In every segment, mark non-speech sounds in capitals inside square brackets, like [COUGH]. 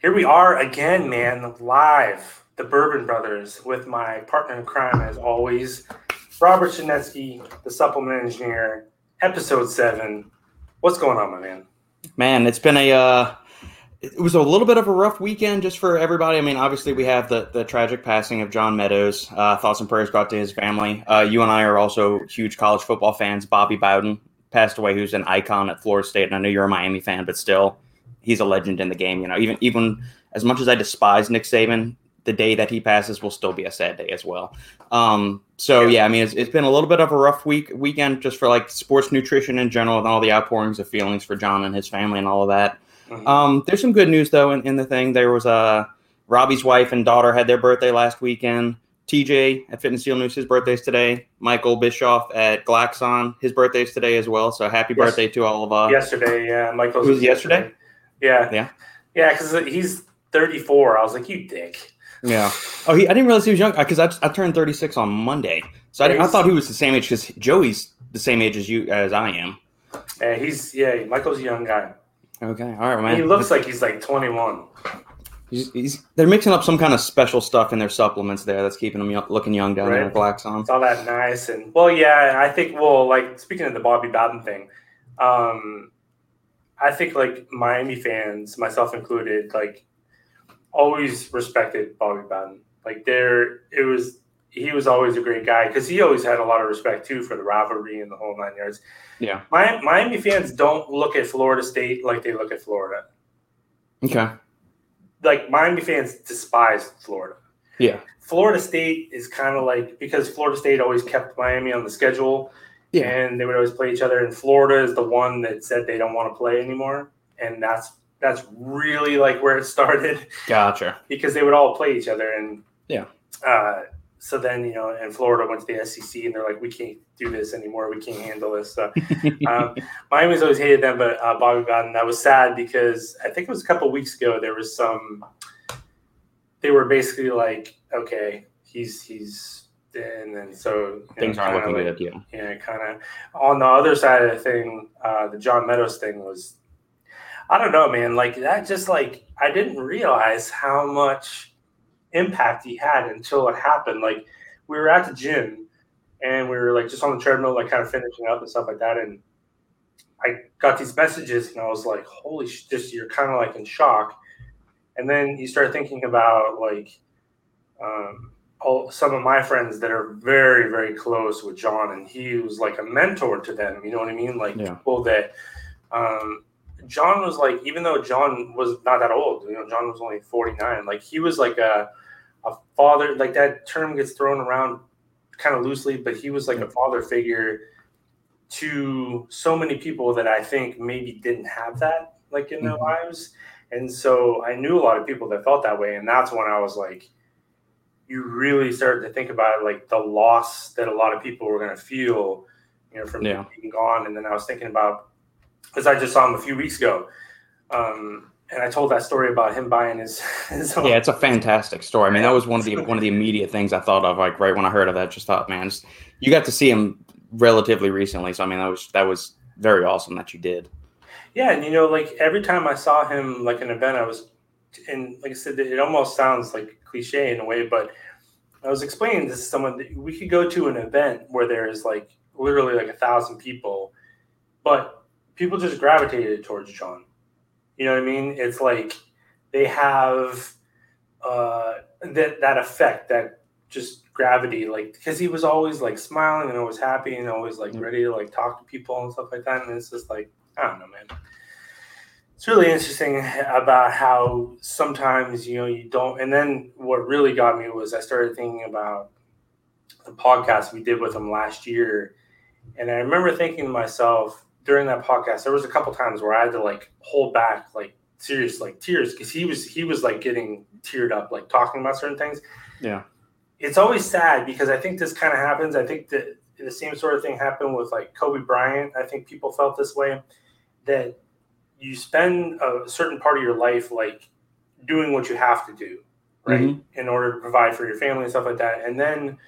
Here we are again, man, live, the Bourbon Brothers, with my partner in crime, as always, Robert Chinetsky, the supplement engineer, episode seven. What's going on, my man? Man, it's been a uh, it was a little bit of a rough weekend just for everybody. I mean, obviously we have the the tragic passing of John Meadows. Uh, thoughts and prayers go out to his family. Uh, you and I are also huge college football fans. Bobby Bowden passed away, who's an icon at Florida State, and I know you're a Miami fan, but still, he's a legend in the game. You know, even even as much as I despise Nick Saban, the day that he passes will still be a sad day as well. Um, so yeah, I mean, it's, it's been a little bit of a rough week weekend just for like sports nutrition in general, and all the outpourings of feelings for John and his family and all of that. Mm-hmm. Um, there's some good news though in, in the thing. There was a uh, Robbie's wife and daughter had their birthday last weekend. TJ at Fitness Deal News, his birthday's today. Michael Bischoff at Glaxon, his birthday's today as well. So happy yes. birthday to all of us. Uh, yesterday, yeah. Michael's was yesterday? yesterday. Yeah. Yeah. Yeah, because he's 34. I was like, you dick. Yeah. Oh, he, I didn't realize he was young because I, I turned 36 on Monday. So I, I thought he was the same age because Joey's the same age as you as I am. Yeah, he's yeah. Michael's a young guy. Okay, all right, man. He looks like he's like 21. He's, he's, they're mixing up some kind of special stuff in their supplements there that's keeping them looking young down right. there at Glaxon. It's all that nice and well, yeah. I think well, like speaking of the Bobby Bowden thing, um, I think like Miami fans, myself included, like always respected Bobby Bowden. Like there, it was he was always a great guy because he always had a lot of respect too for the rivalry and the whole nine yards. Yeah, Miami, Miami fans don't look at Florida State like they look at Florida. Okay. Like Miami fans despise Florida. Yeah. Florida State is kind of like because Florida State always kept Miami on the schedule. Yeah. And they would always play each other. And Florida is the one that said they don't want to play anymore. And that's that's really like where it started. Gotcha. [LAUGHS] because they would all play each other and yeah. Uh, so then you know, and Florida went to the SEC, and they're like, we can't do this anymore. We can't handle this. So [LAUGHS] um, Miami's always hated them, but uh, Bobby Bowden, that was sad because I think it was a couple weeks ago. There was some. They were basically like, okay, he's he's and then so things know, aren't looking like, good. Yeah, yeah, kind of. On the other side of the thing, uh, the John Meadows thing was, I don't know, man. Like that, just like I didn't realize how much impact he had until it happened. Like we were at the gym and we were like just on the treadmill, like kind of finishing up and stuff like that. And I got these messages and I was like, holy shit, just you're kind of like in shock. And then you start thinking about like um, all, some of my friends that are very, very close with John, and he was like a mentor to them. You know what I mean? Like yeah. people that um, John was like, even though John was not that old, you know, John was only 49, like he was like a a father like that term gets thrown around kind of loosely but he was like a father figure to so many people that i think maybe didn't have that like in their mm-hmm. lives and so i knew a lot of people that felt that way and that's when i was like you really started to think about it, like the loss that a lot of people were going to feel you know from yeah. being gone and then i was thinking about because i just saw him a few weeks ago um, and I told that story about him buying his, [LAUGHS] his Yeah, it's a fantastic story. I mean, that was one of the [LAUGHS] one of the immediate things I thought of. Like right when I heard of that, just thought, man, just, you got to see him relatively recently, so I mean, that was that was very awesome that you did. Yeah, and you know, like every time I saw him like an event, I was, and like I said, it almost sounds like cliche in a way, but I was explaining this to someone that we could go to an event where there's like literally like a thousand people, but people just gravitated towards John you know what I mean? It's like they have uh, that that effect, that just gravity, like because he was always like smiling and always happy and always like ready to like talk to people and stuff like that. And it's just like I don't know, man. It's really interesting about how sometimes you know you don't. And then what really got me was I started thinking about the podcast we did with him last year, and I remember thinking to myself during that podcast, there was a couple times where I had to like hold back, like serious, like tears, because he was he was like getting teared up, like talking about certain things. Yeah, it's always sad because I think this kind of happens. I think that the same sort of thing happened with like Kobe Bryant. I think people felt this way that you spend a certain part of your life like doing what you have to do, right, mm-hmm. in order to provide for your family and stuff like that, and then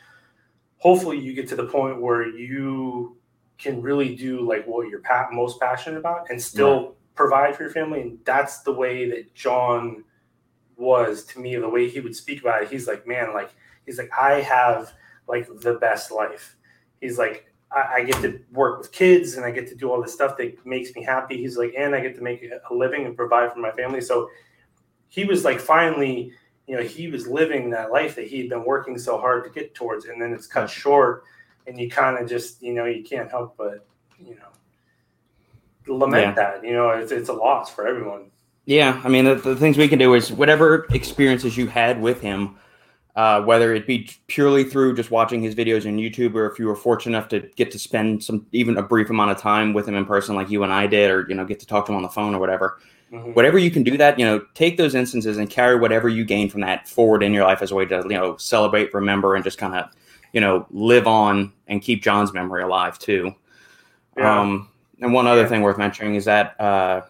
hopefully you get to the point where you can really do like what you're pa- most passionate about and still provide for your family. And that's the way that John was to me the way he would speak about it he's like man like he's like i have like the best life he's like I, I get to work with kids and i get to do all this stuff that makes me happy. He's like and i get to make a living and provide for my family. So he was like finally you know he was living that life that he'd been working so hard to get towards. And then it's cut short and you kind of just you know you can't help but you know lament yeah. that you know it's, it's a loss for everyone. Yeah i mean the, the things we can do is whatever experiences you had with him uh, whether it be purely through just watching his videos on youtube or if you were fortunate enough to get to spend some even a brief amount of time with him in person like you and i did or you know get to talk to him on the phone or whatever Mm-hmm. Whatever you can do that, you know, take those instances and carry whatever you gain from that forward in your life as a way to, you know, celebrate, remember, and just kind of, you know, live on and keep John's memory alive too. Yeah. Um, and one other yeah. thing worth mentioning is that uh,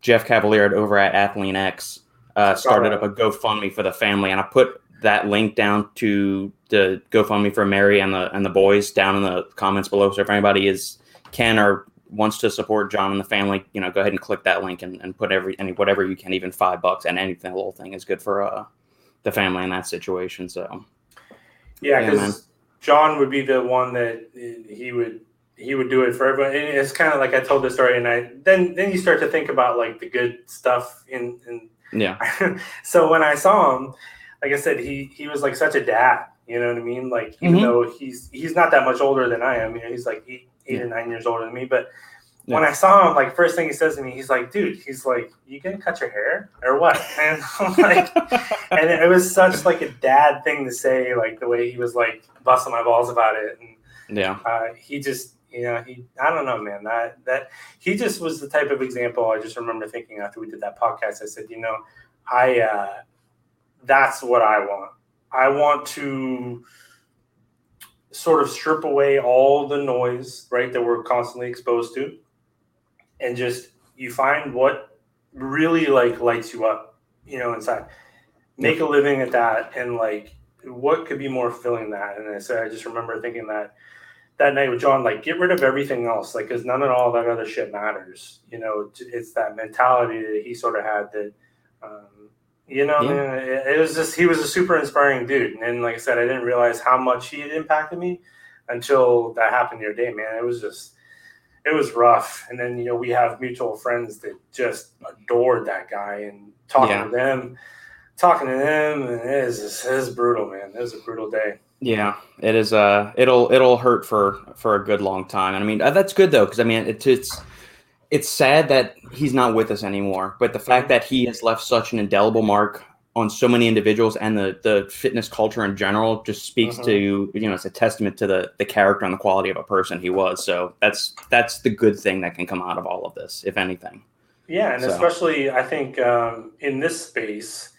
Jeff Cavaliere over at Athlean X uh, started up a GoFundMe for the family, and I put that link down to the GoFundMe for Mary and the and the boys down in the comments below. So if anybody is can or wants to support John and the family, you know, go ahead and click that link and, and put every any whatever you can, even five bucks and anything, the little thing is good for uh, the family in that situation. So, yeah, because yeah, John would be the one that he would he would do it for everyone. And it's kind of like I told the story, and I then then you start to think about like the good stuff in in yeah. [LAUGHS] so when I saw him, like I said, he he was like such a dad. You know what I mean? Like even mm-hmm. though he's he's not that much older than I am, you know, he's like eight, eight yeah. or nine years older than me. But yeah. when I saw him, like first thing he says to me, he's like, "Dude, he's like, you gonna cut your hair or what?" [LAUGHS] And I'm like, and it was such like a dad thing to say, like the way he was like busting my balls about it. And yeah, uh, he just you know he i don't know man that that he just was the type of example i just remember thinking after we did that podcast i said you know i uh that's what i want I want to sort of strip away all the noise, right, that we're constantly exposed to, and just you find what really like lights you up, you know, inside. Make a living at that, and like, what could be more fulfilling that? And I said, I just remember thinking that that night with John, like, get rid of everything else, like, because none of all that other shit matters. You know, it's that mentality that he sort of had that. Um, you know, yeah. man, it, it was just he was a super inspiring dude, and then, like I said, I didn't realize how much he had impacted me until that happened your day, man. It was just it was rough. And then you know we have mutual friends that just adored that guy, and talking yeah. to them, talking to them, and it is just, it is brutal, man. It was a brutal day. Yeah, it is. Uh, it'll it'll hurt for for a good long time. And I mean uh, that's good though, because I mean it, it's it's sad that he's not with us anymore. But the fact that he has left such an indelible mark on so many individuals and the the fitness culture in general just speaks mm-hmm. to you know it's a testament to the the character and the quality of a person he was. So that's that's the good thing that can come out of all of this, if anything. Yeah, and so. especially I think um, in this space.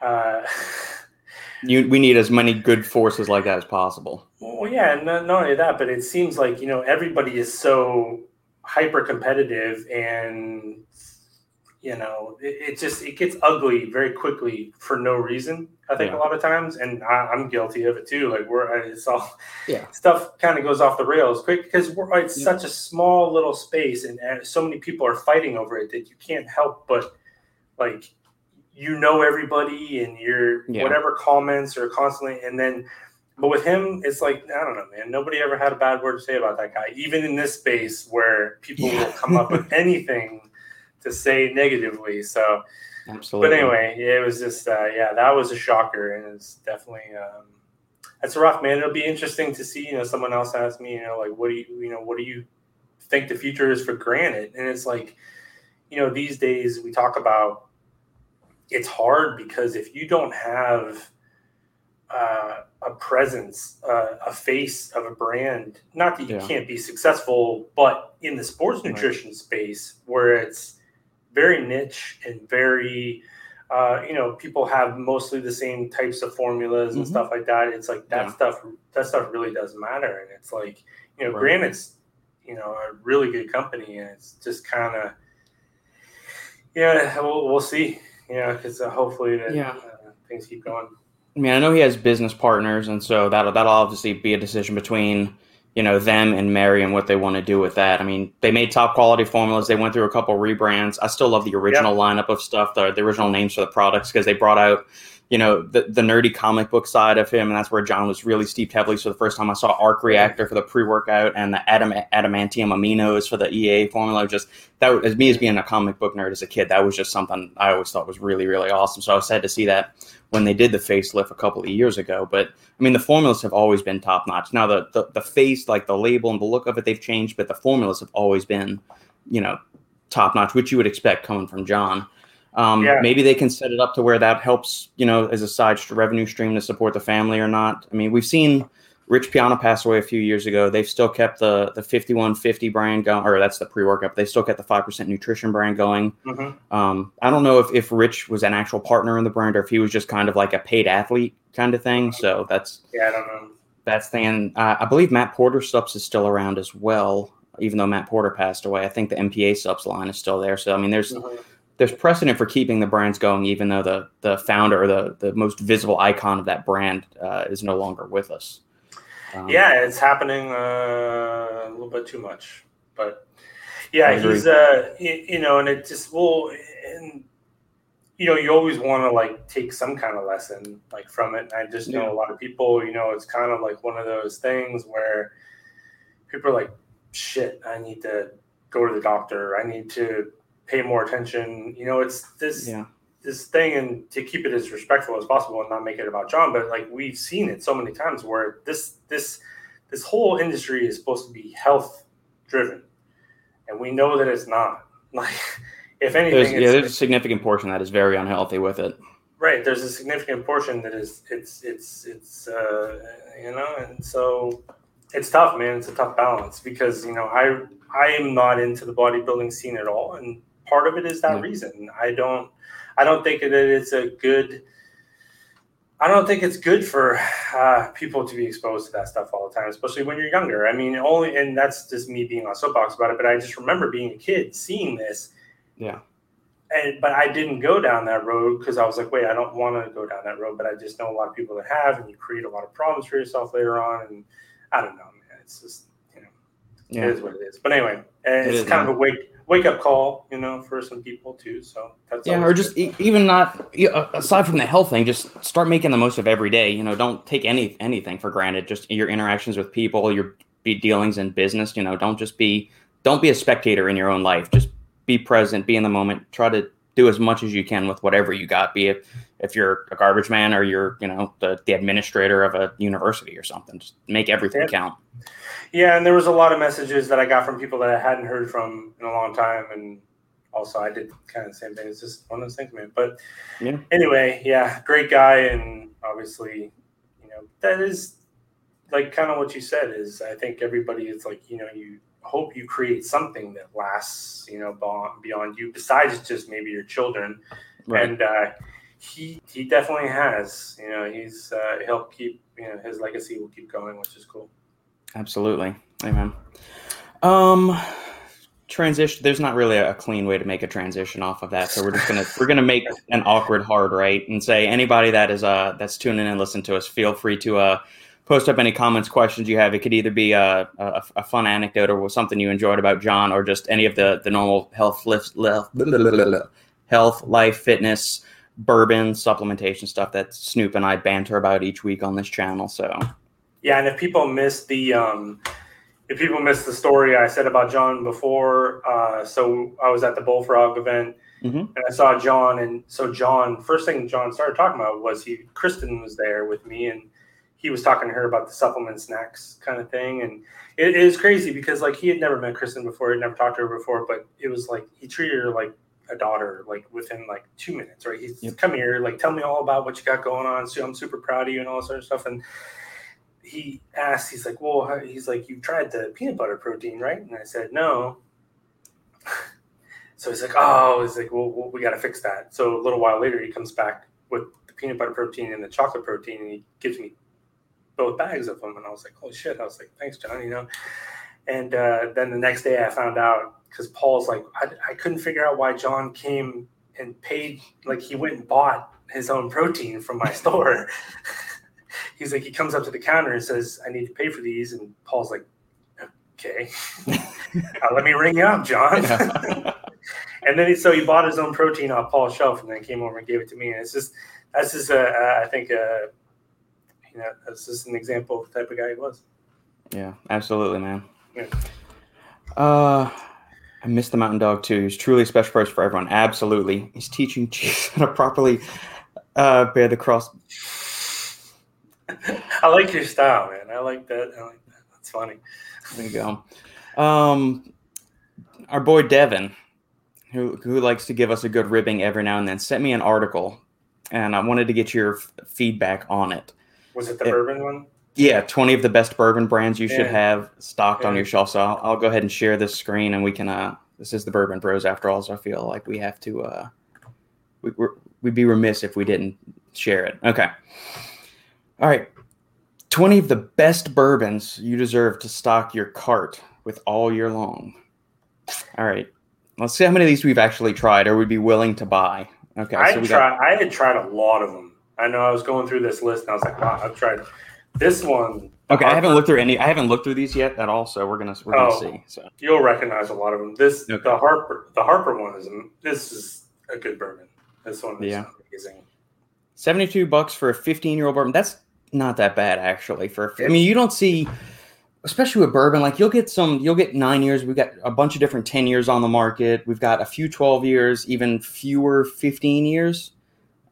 Uh, [LAUGHS] you, we need as many good forces like that as possible. Well, yeah, and not, not only that, but it seems like you know everybody is so hyper competitive and you know it, it, just it gets ugly very quickly for no reason i think yeah. a lot of times and I, am guilty of it too like we're it's all yeah [LAUGHS] stuff kind of goes off the rails quick because we're it's yeah. such a small little space and, and so many people are fighting over it that you can't help but like you know everybody and your yeah. whatever comments are constantly and then but with him, it's like I don't know, man. Nobody ever had a bad word to say about that guy, even in this space where people yeah. will come up with [LAUGHS] anything to say negatively. So, absolutely. But anyway, it was just uh, yeah, that was a shocker, and it's definitely um, that's rough, man. It'll be interesting to see. You know, someone else asked me, you know, like, what do you, you know, what do you think the future is for Granite? And it's like, you know, these days we talk about it's hard because if you don't have uh, a presence, uh, a face of a brand. Not that you yeah. can't be successful, but in the sports nutrition right. space where it's very niche and very, uh, you know, people have mostly the same types of formulas and mm-hmm. stuff like that. It's like that yeah. stuff. That stuff really does matter, and it's like you know, right. Granite's, you know, a really good company, and it's just kind of, yeah, we'll, we'll see. You know, because uh, hopefully that yeah. Uh, things keep going. I mean, I know he has business partners, and so that'll that'll obviously be a decision between you know them and Mary and what they want to do with that. I mean, they made top quality formulas. They went through a couple rebrands. I still love the original yep. lineup of stuff, the, the original names for the products because they brought out you know the, the nerdy comic book side of him and that's where john was really steeped heavily. So the first time i saw arc reactor for the pre-workout and the Adam, adamantium aminos for the ea formula just that as me as being a comic book nerd as a kid that was just something i always thought was really really awesome. So i was sad to see that when they did the facelift a couple of years ago. But i mean the formulas have always been top notch now the, the the face like the label and the look of it they've changed but the formulas have always been you know top notch which you would expect coming from john um, yeah. Maybe they can set it up to where that helps, you know, as a side revenue stream to support the family or not. I mean, we've seen Rich Piana pass away a few years ago. They've still kept the the 5150 brand going, or that's the pre workout. They still kept the 5% nutrition brand going. Mm-hmm. Um, I don't know if, if Rich was an actual partner in the brand or if he was just kind of like a paid athlete kind of thing. So that's, yeah, I don't know. That's the, and uh, I believe Matt Porter Supps is still around as well, even though Matt Porter passed away. I think the MPA Supps line is still there. So, I mean, there's, mm-hmm there's precedent for keeping the brands going, even though the the founder or the the most visible icon of that brand uh, is no longer with us. Um, yeah, it's happening uh, a little bit too much, but yeah, he's uh, you know, and it just well, and you know, you always want to like take some kind of lesson like from it. And I just know yeah. a lot of people, you know, it's kind of like one of those things where people are like, "Shit, I need to go to the doctor. I need to." Pay more attention. You know, it's this yeah. this thing, and to keep it as respectful as possible and not make it about John. But like we've seen it so many times where this this this whole industry is supposed to be health driven, and we know that it's not. [LAUGHS] Like, if anything, there's, yeah, there's a significant portion that is very unhealthy with it. Right, there's a significant portion that is it's it's it's uh, you know, and so it's tough, man. It's a tough balance because you know I I am not into the bodybuilding scene at all, and part of it is that yeah. reason. I don't I don't think that it's a good I don't think it's good for uh, people to be exposed to that stuff all the time, especially when you're younger. I mean, only, and that's just me being on soapbox about it. But I just remember being a kid, seeing this. Yeah. And but I didn't go down that road because I was like, wait, I don't want to go down that road. But I just know a lot of people that have, and you create a lot of problems for yourself later on. And I don't know, man. It's just you know, yeah. it is what it is. But anyway, it's it kind man. of a wake wake up call, you know, for some people too. So that's yeah, or just e- even not aside from the health thing, just start making the most of every day. You know, don't take any anything for granted. Just your interactions with people, your dealings in business. You know, don't just be don't be a spectator in your own life. Just be present, be in the moment. Try to do as much as you can with whatever you got. Be it if you're a garbage man or you're you know the, the administrator of a university or something. Just make everything yeah. count. Yeah, and there was a lot of messages that I got from people that I hadn't heard from in a long time, and also I did kind of the same thing. It's just one of those things, man. But yeah. anyway, yeah, great guy, and obviously, you know, that is like kind of what you said. Is I think everybody is like, you know, you hope you create something that lasts, you know, beyond you, besides just maybe your children, right. and. uh he he definitely has. You know, he's uh, he'll keep you know his legacy will keep going, which is cool. Absolutely. Amen. Um transition there's not really a clean way to make a transition off of that so we're just gonna [LAUGHS] we're gonna make an awkward hard right and say anybody that is uh that's tuning in and listen to us feel free to uh post up any comments questions you have it could either be a, a, a fun anecdote or something you enjoyed about john or just any of the the normal health lift, health life fitness bourbon supplementation stuff that snoop and i banter about each week on this channel so yeah, and if people missed the um, if people missed the story I said about John before, uh, so I was at the Bullfrog event mm-hmm. and I saw John, and so John, first thing John started talking about was he Kristen was there with me, and he was talking to her about the supplement snacks kind of thing, and it is crazy because like he had never met Kristen before, he never talked to her before, but it was like he treated her like a daughter like within like two minutes, right? He's yep. come here, like tell me all about what you got going on. So I'm super proud of you and all this sort of stuff, and he asked, he's like, well, he's like, you've tried the peanut butter protein, right? And I said, no. [LAUGHS] so he's like, oh, he's like, well, we got to fix that. So a little while later, he comes back with the peanut butter protein and the chocolate protein, and he gives me both bags of them. And I was like, holy shit. I was like, thanks, John, you know? And uh, then the next day I found out because Paul's like, I, I couldn't figure out why John came and paid, like he went and bought his own protein from my [LAUGHS] store [LAUGHS] he's like, he comes up to the counter and says, I need to pay for these. And Paul's like, okay. [LAUGHS] uh, let me ring you up, John. and then he, so he bought his own protein off Paul's shelf, and then came over and gave it to me. And it's just that's just a, uh, think uh, you know that's just an example of the type of guy he was. Yeah, absolutely, man. Yeah. Uh, I miss the Mountain Dog too. He's truly a special person for everyone. Absolutely, he's teaching Chiefs [LAUGHS] how to properly uh, bear the cross. I like your style, man. I like that. I like that. That's funny. There you go. Um, our boy Devin, who who likes to give us a good ribbing every now and then, sent me an article, and I wanted to get your f- feedback on it. Was it the Yeah. bourbon one? Yeah, 20 of the best bourbon brands you should have stocked on your shelf. So I'll, I'll go ahead and share this screen and we can, uh, this is the Bourbon Bros after all. So I feel like we have to, uh, we, we're, we'd be remiss if we didn't share it. Okay. All right. 20 of the best bourbons you deserve to stock your cart with all year long. All right. Let's see how many of these we've actually tried or would be willing to buy. Okay. I so we got. I had tried a lot of them. I know I was going through this list, and I was like, "Wow, I've tried this one." okay. I haven't looked through any, I haven't looked through these yet at all. So we're going to, we're to Oh. see. So. You'll recognize a lot of them. This Okay. the Harper the Harper one is this is a good bourbon. This one is Yeah. amazing. 72 bucks for a 15 year old bourbon that's not that bad actually for i mean you don't see especially with bourbon like you'll get some you'll get nine years we've got a bunch of different 10 years on the market we've got a few 12 years even fewer 15 years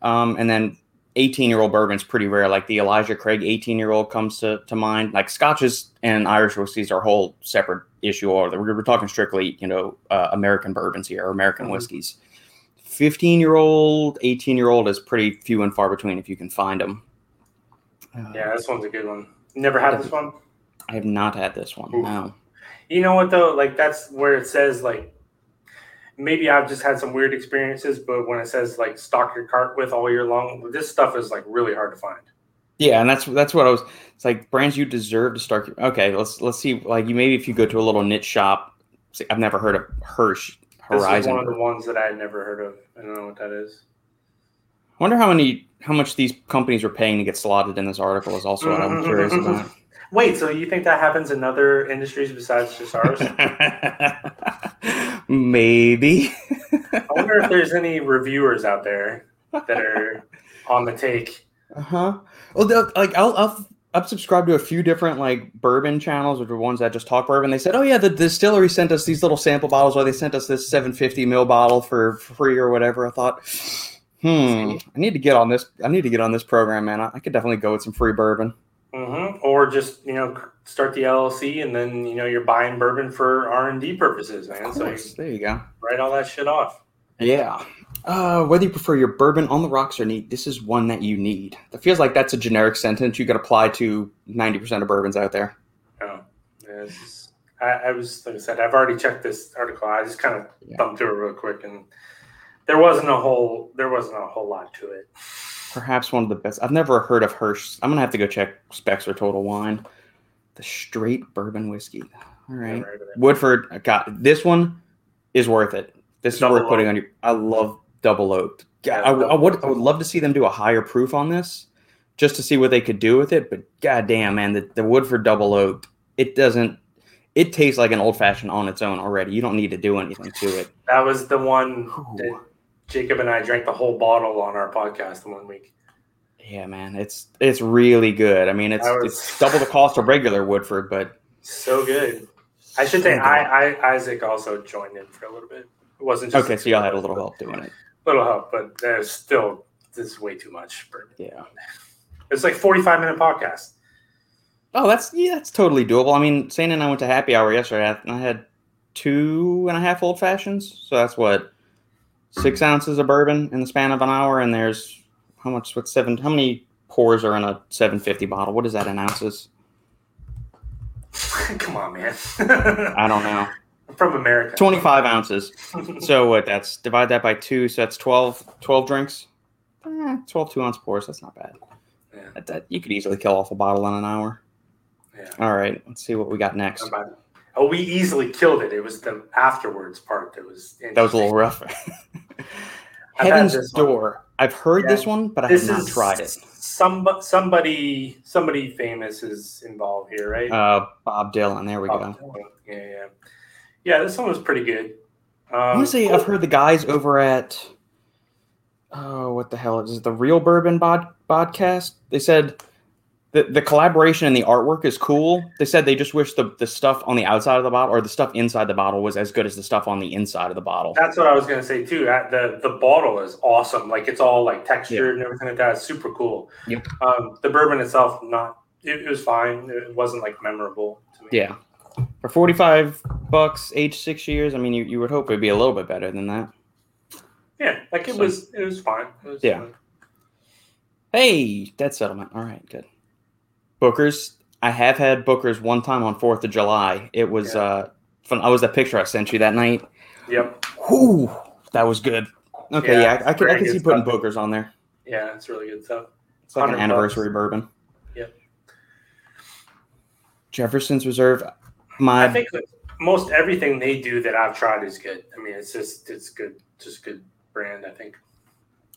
um, and then 18 year old bourbon's pretty rare like the elijah craig 18 year old comes to, to mind like scotches and irish whiskeys are a whole separate issue or we're, we're talking strictly you know uh, american bourbons here or american Mhm. whiskeys 15 year old 18 year old is pretty few and far between if you can find them Uh, Yeah, this one's a good one. Never had this one. i have not had this one Oof. no You know what though? Like that's where it says like maybe I've just had some weird experiences, but when it says like stock your cart with all year long, this stuff is like really hard to find. yeah and that's that's what i was it's like brands you deserve to start okay let's let's see like you maybe if you go to a little niche shop see, i've never heard of hirsch This is horizon one of the ones that I had never heard of. I don't know what that is. I wonder how many how much these companies are paying to get slotted in this article is also what i'm curious [LAUGHS] about Wait, so you think that happens in other industries besides just ours? [LAUGHS] maybe I wonder if there's any reviewers out there that are on the take. uh-huh well like i'll i'll I've subscribed to a few different like bourbon channels, which are ones that just talk bourbon. They said, "Oh yeah, the distillery sent us these little sample bottles, or they sent us this 750 ml bottle for free or whatever." I thought, hmm, I need to get on this. I need to get on this program, man. I, I could definitely go with some free bourbon. Hmm Or just you know start the LLC and then you know you're buying bourbon for R and D purposes, man. So you there you go. write all that shit off. Yeah. Uh, whether you prefer your bourbon on the rocks or neat, this is one that you need. It feels like that's a generic sentence you could apply to 90% of bourbons out there. Oh, yeah, just- I, I was like I said, I've already checked this article. I just kind of Yeah. thumbed through it real quick, and there wasn't a whole there wasn't a whole lot to it. Perhaps one of the best. I've never heard of Hirsch. I'm going to have to go check Spec's or Total Wine. The straight bourbon whiskey. All right. Never heard of it. Woodford, I got this one is worth it. This is Double worth putting oaked. on your. I love double oaked. Yeah, I, I would. I would love to see them do a higher proof on this, just to see what they could do with it. But goddamn, man, the, the Woodford double oaked, it doesn't. It tastes like an old fashioned on its own already. You don't need to do anything to it. That was the one that Jacob and I drank the whole bottle on our podcast in one week. Yeah, man, it's it's really good. I mean, it's was- it's double the cost of regular Woodford, but So good. I should So say. I, I Isaac also joined in for a little bit. It wasn't just okay, so y'all had a little help doing it. little help, but there's still this is way too much. For, Yeah. it's like 45 minute podcast. Oh, that's yeah, that's totally doable. I mean, Sane and I went to happy hour yesterday. I, I had two and a half old fashions, so that's what six ounces of bourbon in the span of an hour. And there's how much? What seven? How many pours are in a 750 bottle? What is that in ounces? [LAUGHS] Come on, man. [LAUGHS] I don't know. I'm from America. 25 ounces. [LAUGHS] So what? That's divide that by two. So that's 12, 12 drinks. Eh, 12 two ounce pours. That's not bad. Yeah. That, that you could easily kill off a bottle in an hour. Yeah. All right, let's see what we got next. Oh, we easily killed it. It was the afterwards part that was That was a little rough. I've Heaven's. Door. I've heard Yeah. this one, but I This have not tried it. Some somebody somebody famous is involved here, right? Uh, Bob Dylan. There we Oh, go. Yeah, yeah, yeah. This one was pretty good. Um, I want to say I've heard the guys over at oh, what the hell is it? The Real Bourbon bod- podcast? They said the the collaboration and the artwork is cool. They said they just wish the the stuff on the outside of the bottle or the stuff inside the bottle was as good as the stuff on the inside of the bottle. That's what I was gonna say too. The the bottle is awesome. Like it's all like textured and everything like that. It's super cool. Yep. Um, the bourbon itself, not it, it was fine. It wasn't like memorable to me. Yeah. For 45 bucks, age 6 years, I mean you, you would hope it'd be a little bit better than that. Yeah, like it So- was it was fine. It was Yeah. fine. Hey, debt settlement. All right, good. Booker's. I have had Booker's one time on Fourth of July. It was Yeah. uh fun. I was that picture I sent you that night. Yep. Whew, that was good. Okay, Yeah, yeah, I, I can I can see putting stuff. Booker's on there. Yeah, it's really good stuff. It's like an 100 anniversary bourbon. Yep. Jefferson's Reserve. My I think most everything they do that I've tried is good. I mean, it's just it's good, just good brand. I think.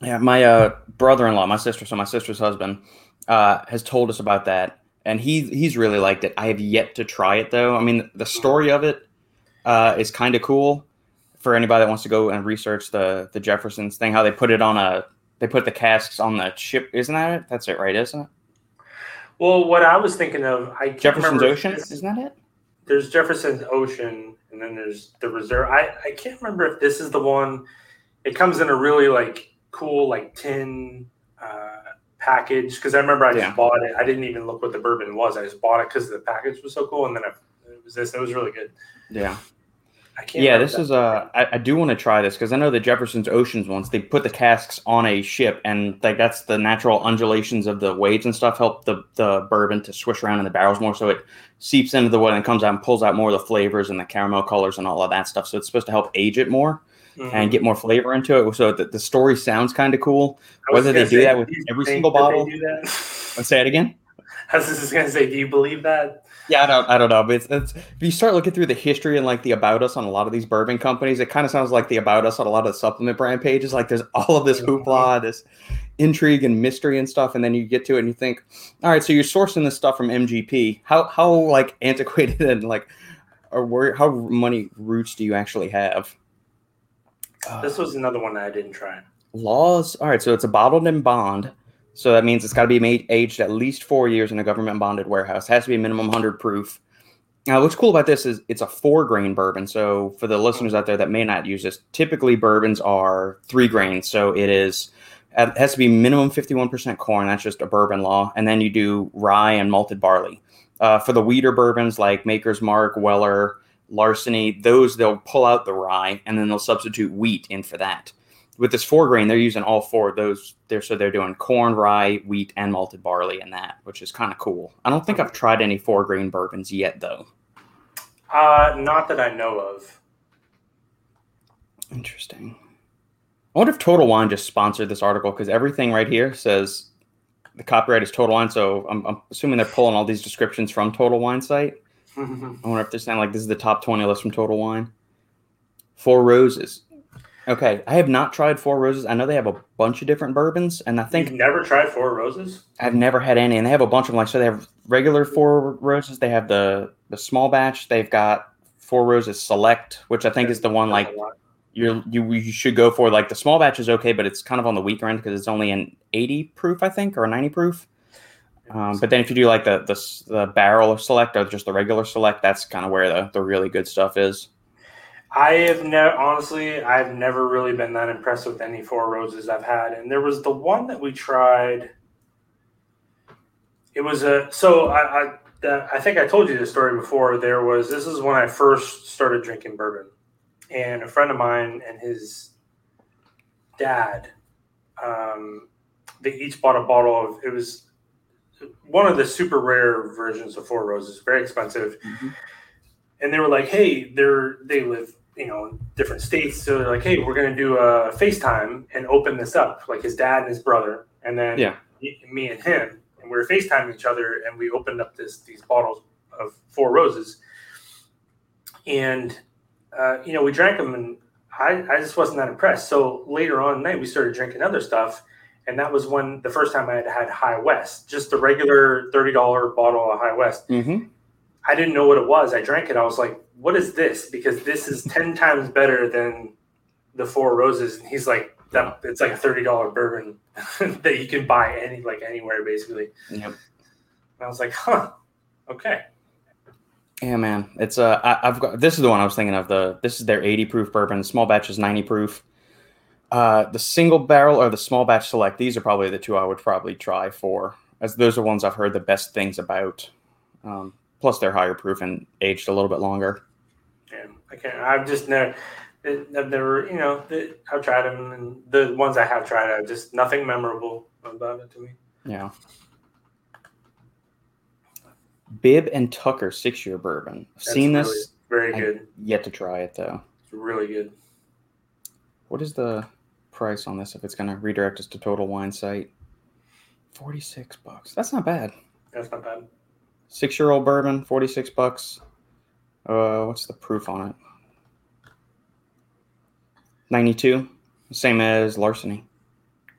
Yeah, my uh, brother-in-law, my sister, so my sister's husband, uh, has told us about that, and he he's really liked it. I have yet to try it though. I mean, the story of it uh, is kind of cool for anybody that wants to go and research the the Jeffersons thing. How they put it on a they put the casks on the ship, isn't that it? That's it, right? Isn't it? Well, what I was thinking of, I can't Jefferson's Ocean, isn't that it? there's Jefferson's Ocean, and then there's the Reserve. I I can't remember if this is the one. It comes in a really like cool like tin uh, package because I remember I just Yeah. bought it. I didn't even look what the bourbon was. I just bought it because the package was so cool, and then I, it was this. It was really good. Yeah. I can't. Yeah, this that. is uh I, I do want to try this because I know the Jefferson's Oceans ones they put the casks on a ship and like that's the natural undulations of the waves and stuff help the the bourbon to swish around in the barrels more so it seeps into the wood and comes out and pulls out more of the flavors and the caramel colors and all of that stuff so it's supposed to help age it more Mhm. and get more flavor into it so the, the story sounds kind of cool. Whether they do that with every single bottle? Let's say it again. [LAUGHS] I was just gonna say, do you believe that? Yeah, I don't, I don't know, but it's, it's if you start looking through the history and like the about us on a lot of these bourbon companies, it kind of sounds like the about us on a lot of the supplement brand pages. Like there's all of this hoopla, this intrigue and mystery and stuff, and then you get to it and you think, all right, so you're sourcing this stuff from MGP. How how like antiquated [LAUGHS] and like or where how many roots do you actually have? Uh, This was another one that I didn't try. laws. All right, so it's a bottled in bond. So that means it's got to be made, aged at least four years in a government bonded warehouse. has to be minimum 100 proof. Now, what's cool about this is it's a four grain bourbon. So for the listeners out there that may not use this, typically bourbons are three grains. So it is it has to be minimum 51% corn. That's just a bourbon law. And then you do rye and malted barley. Uh, for the wheater bourbons like Maker's Mark, Weller, Larceny, those they'll pull out the rye and then they'll substitute wheat in for that with this four grain, they're using all four of those. There, so they're doing corn, rye, wheat, and malted barley in that, which is kind of cool. I don't think I've tried any four grain bourbons yet, though. Uh, not that I know of. Interesting. I wonder if Total Wine just sponsored this article because everything right here says the copyright is Total Wine. So I'm, I'm assuming they're pulling all these descriptions from Total Wine site. Mm-hmm. I wonder if they're saying like this is the top 20 list from Total Wine. Four Roses. Okay, I have not tried Four Roses. I know they have a bunch of different bourbons, and I think You've never tried Four Roses? I've never had any, and they have a bunch of them. Like so, they have regular Four Roses. They have the the small batch. They've got Four Roses Select, which I think is the one like you you should go for. Like the small batch is okay, but it's kind of on the weaker end because it's only an 80 proof, I think, or a 90 proof. Um, but then if you do like the, the the barrel select or just the regular select, that's kind of where the, the really good stuff is. I have never, honestly, I've never really been that impressed with any Four Roses I've had. And there was the one that we tried. It was a, so I, I, I think I told you this story before. There was, this is when I first started drinking bourbon. And a friend of mine and his dad, um, they each bought a bottle of, it was one of the super rare versions of Four Roses, very expensive and they were like, "Hey, they're they live, you know, in different states, so they're like, hey, we're gonna do a FaceTime and open this up, like his dad and his brother, and then Yeah. me, me and him, and we were FaceTiming each other, and we opened up this these bottles of Four Roses, and uh, you know, we drank them, and I, I just wasn't that impressed. So later on night, we started drinking other stuff. And that was when the first time I had had High West, just the regular $30 bottle of High West. Mm-hmm. I didn't know what it was. I drank it. I was like, what is this? Because this is [LAUGHS] 10 times better than the Four Roses. And he's like, that it's like a $30 bourbon [LAUGHS] that you can buy any like anywhere basically. Yep. And I was like, huh, okay. Yeah, man. It's uh, I, have got this is the one I was thinking of. The this is their 80 proof bourbon. Small batch is 90 proof. Uh, the single barrel or the small batch select. These are probably the two I would probably try for, as those are ones I've heard the best things about. Um, plus, they're higher proof and aged a little bit longer. Yeah, I can't. I've just never. I've never, you know, I've tried them, and the ones I have tried, I've just nothing memorable about it to me. Yeah. Bibb and Tucker six year bourbon. I've That's seen really- this. Very good. Yet to try it though. It's really good. What is the price on this if it's going to redirect us to Total Wine site? 46 bucks. That's not bad. That's not bad. 6-year-old bourbon, 46 bucks. Uh what's the proof on it? 92. Same as Larceny.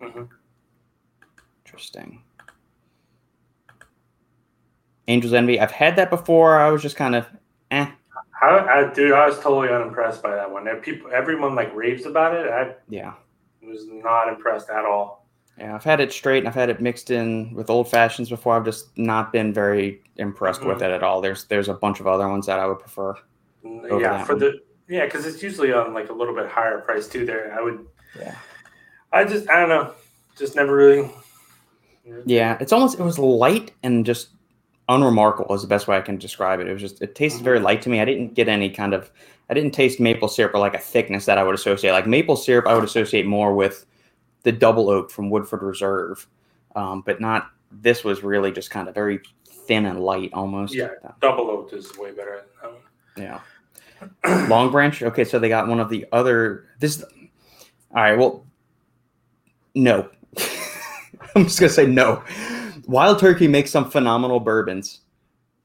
Mm-hmm. Interesting. Angel's Envy. I've had that before. I was just kind of eh. I, I, dude, I was totally unimpressed by that one. People, everyone like raves about it. I Yeah. Was not impressed at all. Yeah, I've had it straight and I've had it mixed in with old fashions before. I've just not been very impressed with mm-hmm. it at all. There's there's a bunch of other ones that I would prefer. Mm, yeah, for one. the yeah, because it's usually on like a little bit higher price too. There, I would. Yeah. I just, I don't know, just never really. Yeah, it's almost it was light and just unremarkable is the best way I can describe it. It was just it tasted mm-hmm. very light to me. I didn't get any kind of I didn't taste maple syrup or like a thickness that I would associate. Like maple syrup, I would associate more with the double oak from Woodford Reserve, um, but not. This was really just kind of very thin and light almost. Yeah. Double oak is way better. Yeah. [CLEARS THROAT] Long Branch. Okay, so they got one of the other. This. All right. Well, no. [LAUGHS] I'm just gonna say no. Wild Turkey makes some phenomenal bourbons.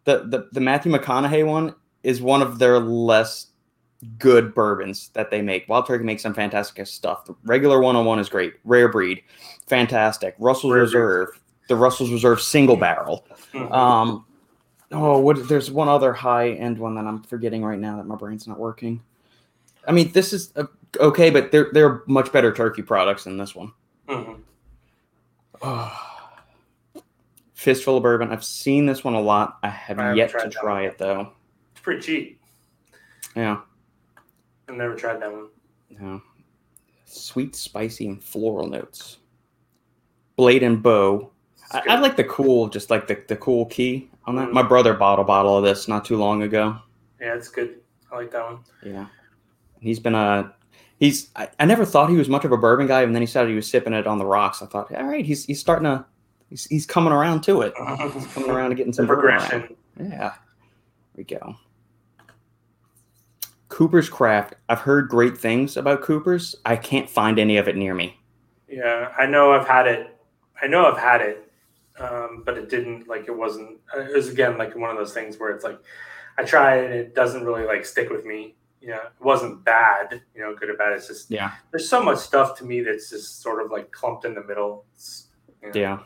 The the the Matthew McConaughey one is one of their less good bourbons that they make. Wild Turkey makes some fantastic stuff. The regular 101 is great. Rare breed, fantastic. Russell's Rare breed. Reserve, the Russell's Reserve single barrel. Mhm. Um, oh, what? There's one other high end one that I'm forgetting right now that my brain's not working. I mean, this is uh, okay, but they're they're much better turkey products than this one. Mhm. [SIGHS] Fistful of bourbon. I've seen this one a lot. I have I yet to try one. it though. It's pretty cheap. Yeah, I've never tried that one. No. Sweet, spicy, and floral notes. Blade and bow. I. I like the cool, just like the, the cool key on that. Mhm. My brother bought a bottle of this not too long ago. yeah, it's good. I like that one. Yeah. He's been a he's I, I never thought he was much of a bourbon guy, and then he said he was sipping it on the rocks. I thought, all right, he's he's starting to he's, he's coming around to it. [LAUGHS] Coming around to getting some bourbon progression. Yeah. There we go. Cooper's Craft. I've heard great things about Cooper's. I can't find any of it near me. Yeah, I know I've had it. I know I've had it, um, but it didn't like it wasn't. It was again like one of those things where it's like I try it and it doesn't really like stick with me. You know, it wasn't bad. You know, good or bad. It's just Yeah. there's so much stuff to me that's just sort of like clumped in the middle. It's, you know, Yeah.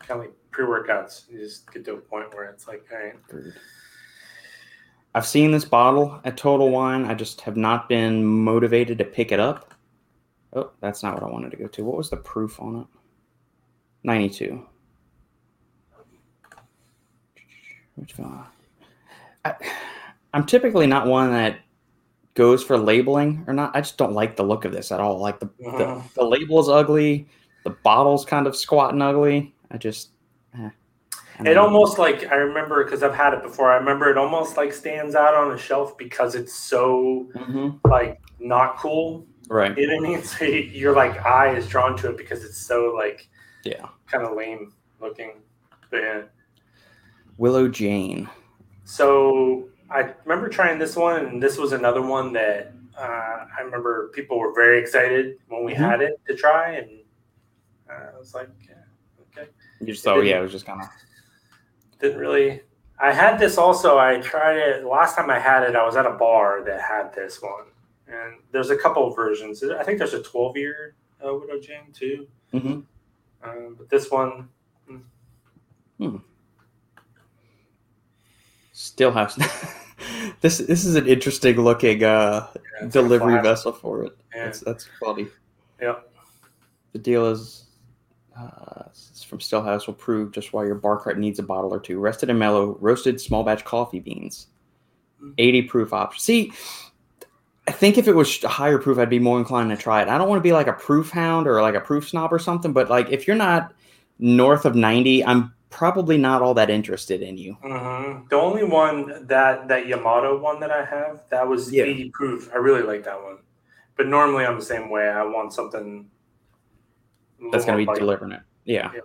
kind of like pre workouts. You just get to a point where it's like, all right, Agreed. I've seen this bottle at Total Wine. I just have not been motivated to pick it up. Oh, that's not what I wanted to go to. What was the proof on it? 92. Which one? I, I'm typically not one that goes for labeling or not. I just don't like the look of this at all. Like the, the, Mhm. the label's ugly. The bottle's kind of squat and ugly. I just. eh, It almost like I remember because I've had it before. I remember it almost like stands out on a shelf because it's so Mhm. like not cool. Right. You know what I mean? [LAUGHS] So your like eye is drawn to it because it's so like Yeah. kind of lame looking. But yeah. Widow Jane. So I remember trying this one, and this was another one that uh, I remember people were very excited when we Mhm. had it to try, and uh, I was like, yeah, okay. You just It thought, yeah, it was just kind of. Didn't really. I had this also. I tried it last time I had it. I was at a bar that had this one, and there's a couple of versions. I think there's a 12 year uh, Widow Jane too. Mm-hmm. Um, but this one, hmm. still has. [LAUGHS] this this is an interesting looking uh, yeah, delivery vessel for it. Yeah. That's that's funny. Yep. The deal is, uh, from Stillhouse will prove just why your bar cart needs a bottle or two. Rested and mellow, roasted small batch coffee beans, Mm. eighty proof option. See, I think if it was higher proof, I'd be more inclined to try it. I don't want to be like a proof hound or like a proof snob or something, but like if you're not north of ninety, I'm probably not all that interested in you. hmm The only one that that Yamato one that I have that was Yeah. 80 proof. I really like that one. But normally I'm the same way. I want something That's going to be bite. delivering it. Yeah. Yeah.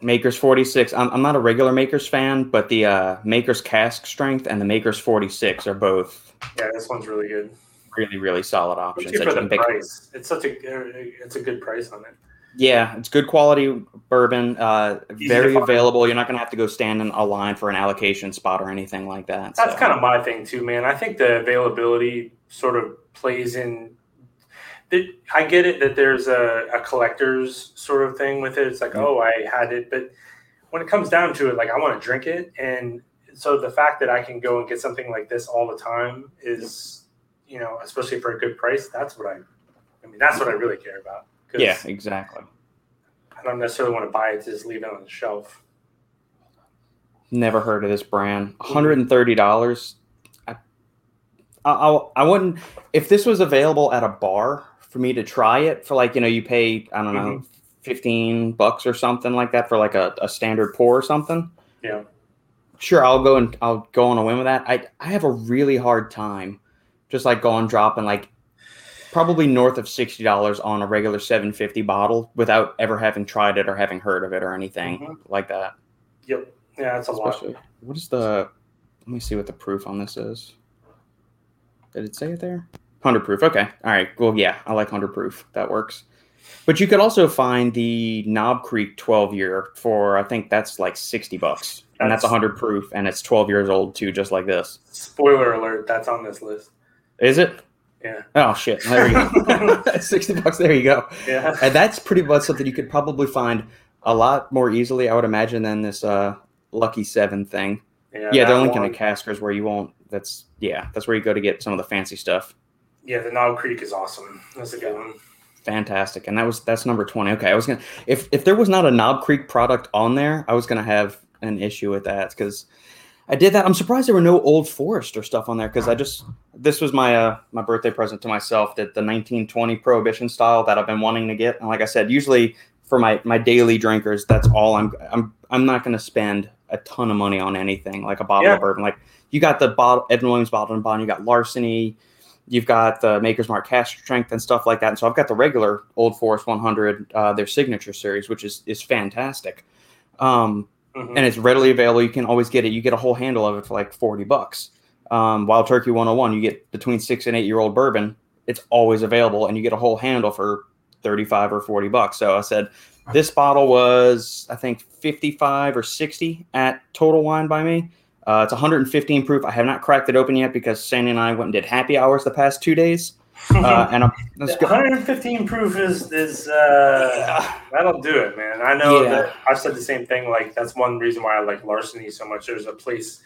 Makers 46. I'm, I'm not a regular Makers fan, but the uh, Makers cask strength and the Makers 46 are both Yeah, this one's really good. really, really solid options. For the price. It's such a it's a good price on it. Yeah, it's good quality bourbon, uh, very available. You're not going to have to go stand in a line for an allocation spot or anything like that. That's so. kind of my thing too, man. I think the availability sort of plays in. I get it that there's a, a collector's sort of thing with it. It's like, Mhm. oh, I had it, but when it comes down to it, like I want to drink it, and so the fact that I can go and get something like this all the time is, you know, especially for a good price. That's what I. I mean, that's what I really care about. Yeah, exactly. I don't necessarily want to buy it to just leave it on the shelf. Never heard of this brand. $130. I, I, I wouldn't, if this was available at a bar for me to try it for like, you know, you pay, I don't know, 15 bucks or something like that for like a, a standard pour or something. Yeah. Sure, I'll go and I'll go on a whim with that. I, I have a really hard time just like going dropping like probably north of $60 on a regular 750 bottle without ever having tried it or having heard of it or anything Mhm. like that. Yep. Yeah, that's a lot. What is the? Let me see what the proof on this is. Did it say it there? Hundred proof. Okay. All right. Well, yeah, I like hundred proof. That works. But you could also find the Knob Creek 12 year for I think that's like 60 bucks, and that's That's- 100 proof, and it's 12 years old too, just like this. Spoiler alert, that's on this list. Is it? Yeah. Oh shit! There you go. [LAUGHS] [LAUGHS] 60 bucks. There you go. Yeah. And that's pretty much something you could probably find a lot more easily, I would imagine, than this uh, Lucky Seven thing. Yeah, Yeah, they're linking to Caskers where you won't. That's yeah, that's where you go to get some of the fancy stuff. Yeah, the Knob Creek is awesome. That's a good one. Fantastic, and that was that's number twenty. Okay, I was gonna if if there was not a Knob Creek product on there, I was gonna have an issue with that because I did that. I'm surprised there were no Old Forester stuff on there because I just this was my uh my birthday present to myself that the 1920 Prohibition style that I've been wanting to get. And like I said, usually for my my daily drinkers, that's all I'm I'm I'm not gonna spend a ton of money on anything like a bottle Yeah. of bourbon. Like you got the bottle Evan Williams bottle and bond, you got Larceny, you've got the Maker's Mark Cask Strength and stuff like that. And so I've got the regular Old Forest 100, uh, their signature series, which is is fantastic. Um, Mhm. and it's readily available. You can always get it. You get a whole handle of it for like 40 bucks. Um, Wild Turkey 101, you get between six and eight year old bourbon. It's always available, and you get a whole handle for 35 or 40 bucks. So I said, this bottle was, I think, 55 or 60 at Total Wine by me. Uh, it's 115 proof. I have not cracked it open yet because Sandy and I went and did happy hours the past two days. [LAUGHS] Uh, and I'm, let's go. 115 proof is is uh, that'll do it, man. I know Yeah. that I've said the same thing. Like that's one reason why I like larceny so much. There's a place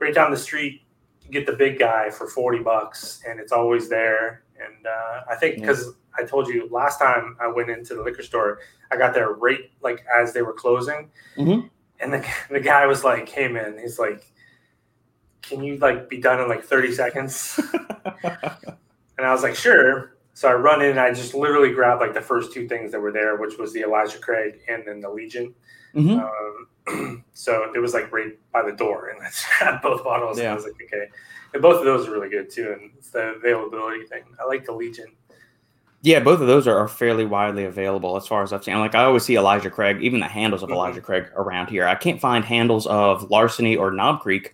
right down the street. You get the big guy for 40 bucks, and it's always there. And uh, I think Yeah. because I told you last time I went into the liquor store, I got there right like as they were closing, Mhm. And the [LAUGHS] the guy was like, "Hey man," he's like, "Can you like be done in like 30 seconds?" [LAUGHS] And I was like, sure. So I run in and I just literally grabbed like the first two things that were there, which was the Elijah Craig and then the Legent. Mhm. Um, [CLEARS THROAT] so it was like right by the door, and [LAUGHS] I just grabbed both bottles. And I was like, okay. And both of those are really good too. And it's the availability thing. I like the Legent. Yeah, both of those are, are fairly widely available as far as I've seen. Like I always see Elijah Craig, even the handles of Mhm. Elijah Craig around here. I can't find handles of Larceny or Knob Creek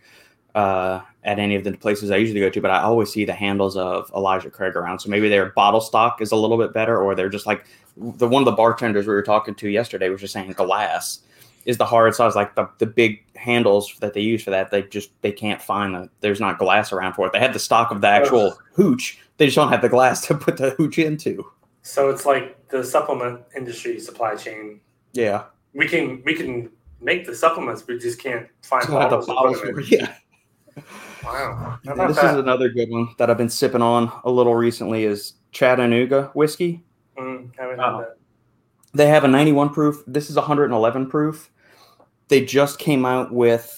uh, at any of the places I usually go to, but I always see the handles of Elijah Craig around. So maybe their bottle stock is a little bit better, or they're just like the one of the bartenders we were talking to yesterday was just saying glass is the hard size, like the, the big handles that they use for that. They just they can't find the there's not glass around for it. They have the stock of the actual hooch. They just don't have the glass [LAUGHS] to put the hooch into. So it's like the supplement industry supply chain. Yeah, We can we can make the supplements, we just can't find Don't the bottles. to put bottles them in. for [LAUGHS] yeah. Wow, this that? is another good one that I've been sipping on a little recently. Is Chattanooga whiskey. Mm, haven't had that. They have a 91 proof. This is 111 proof. They just came out with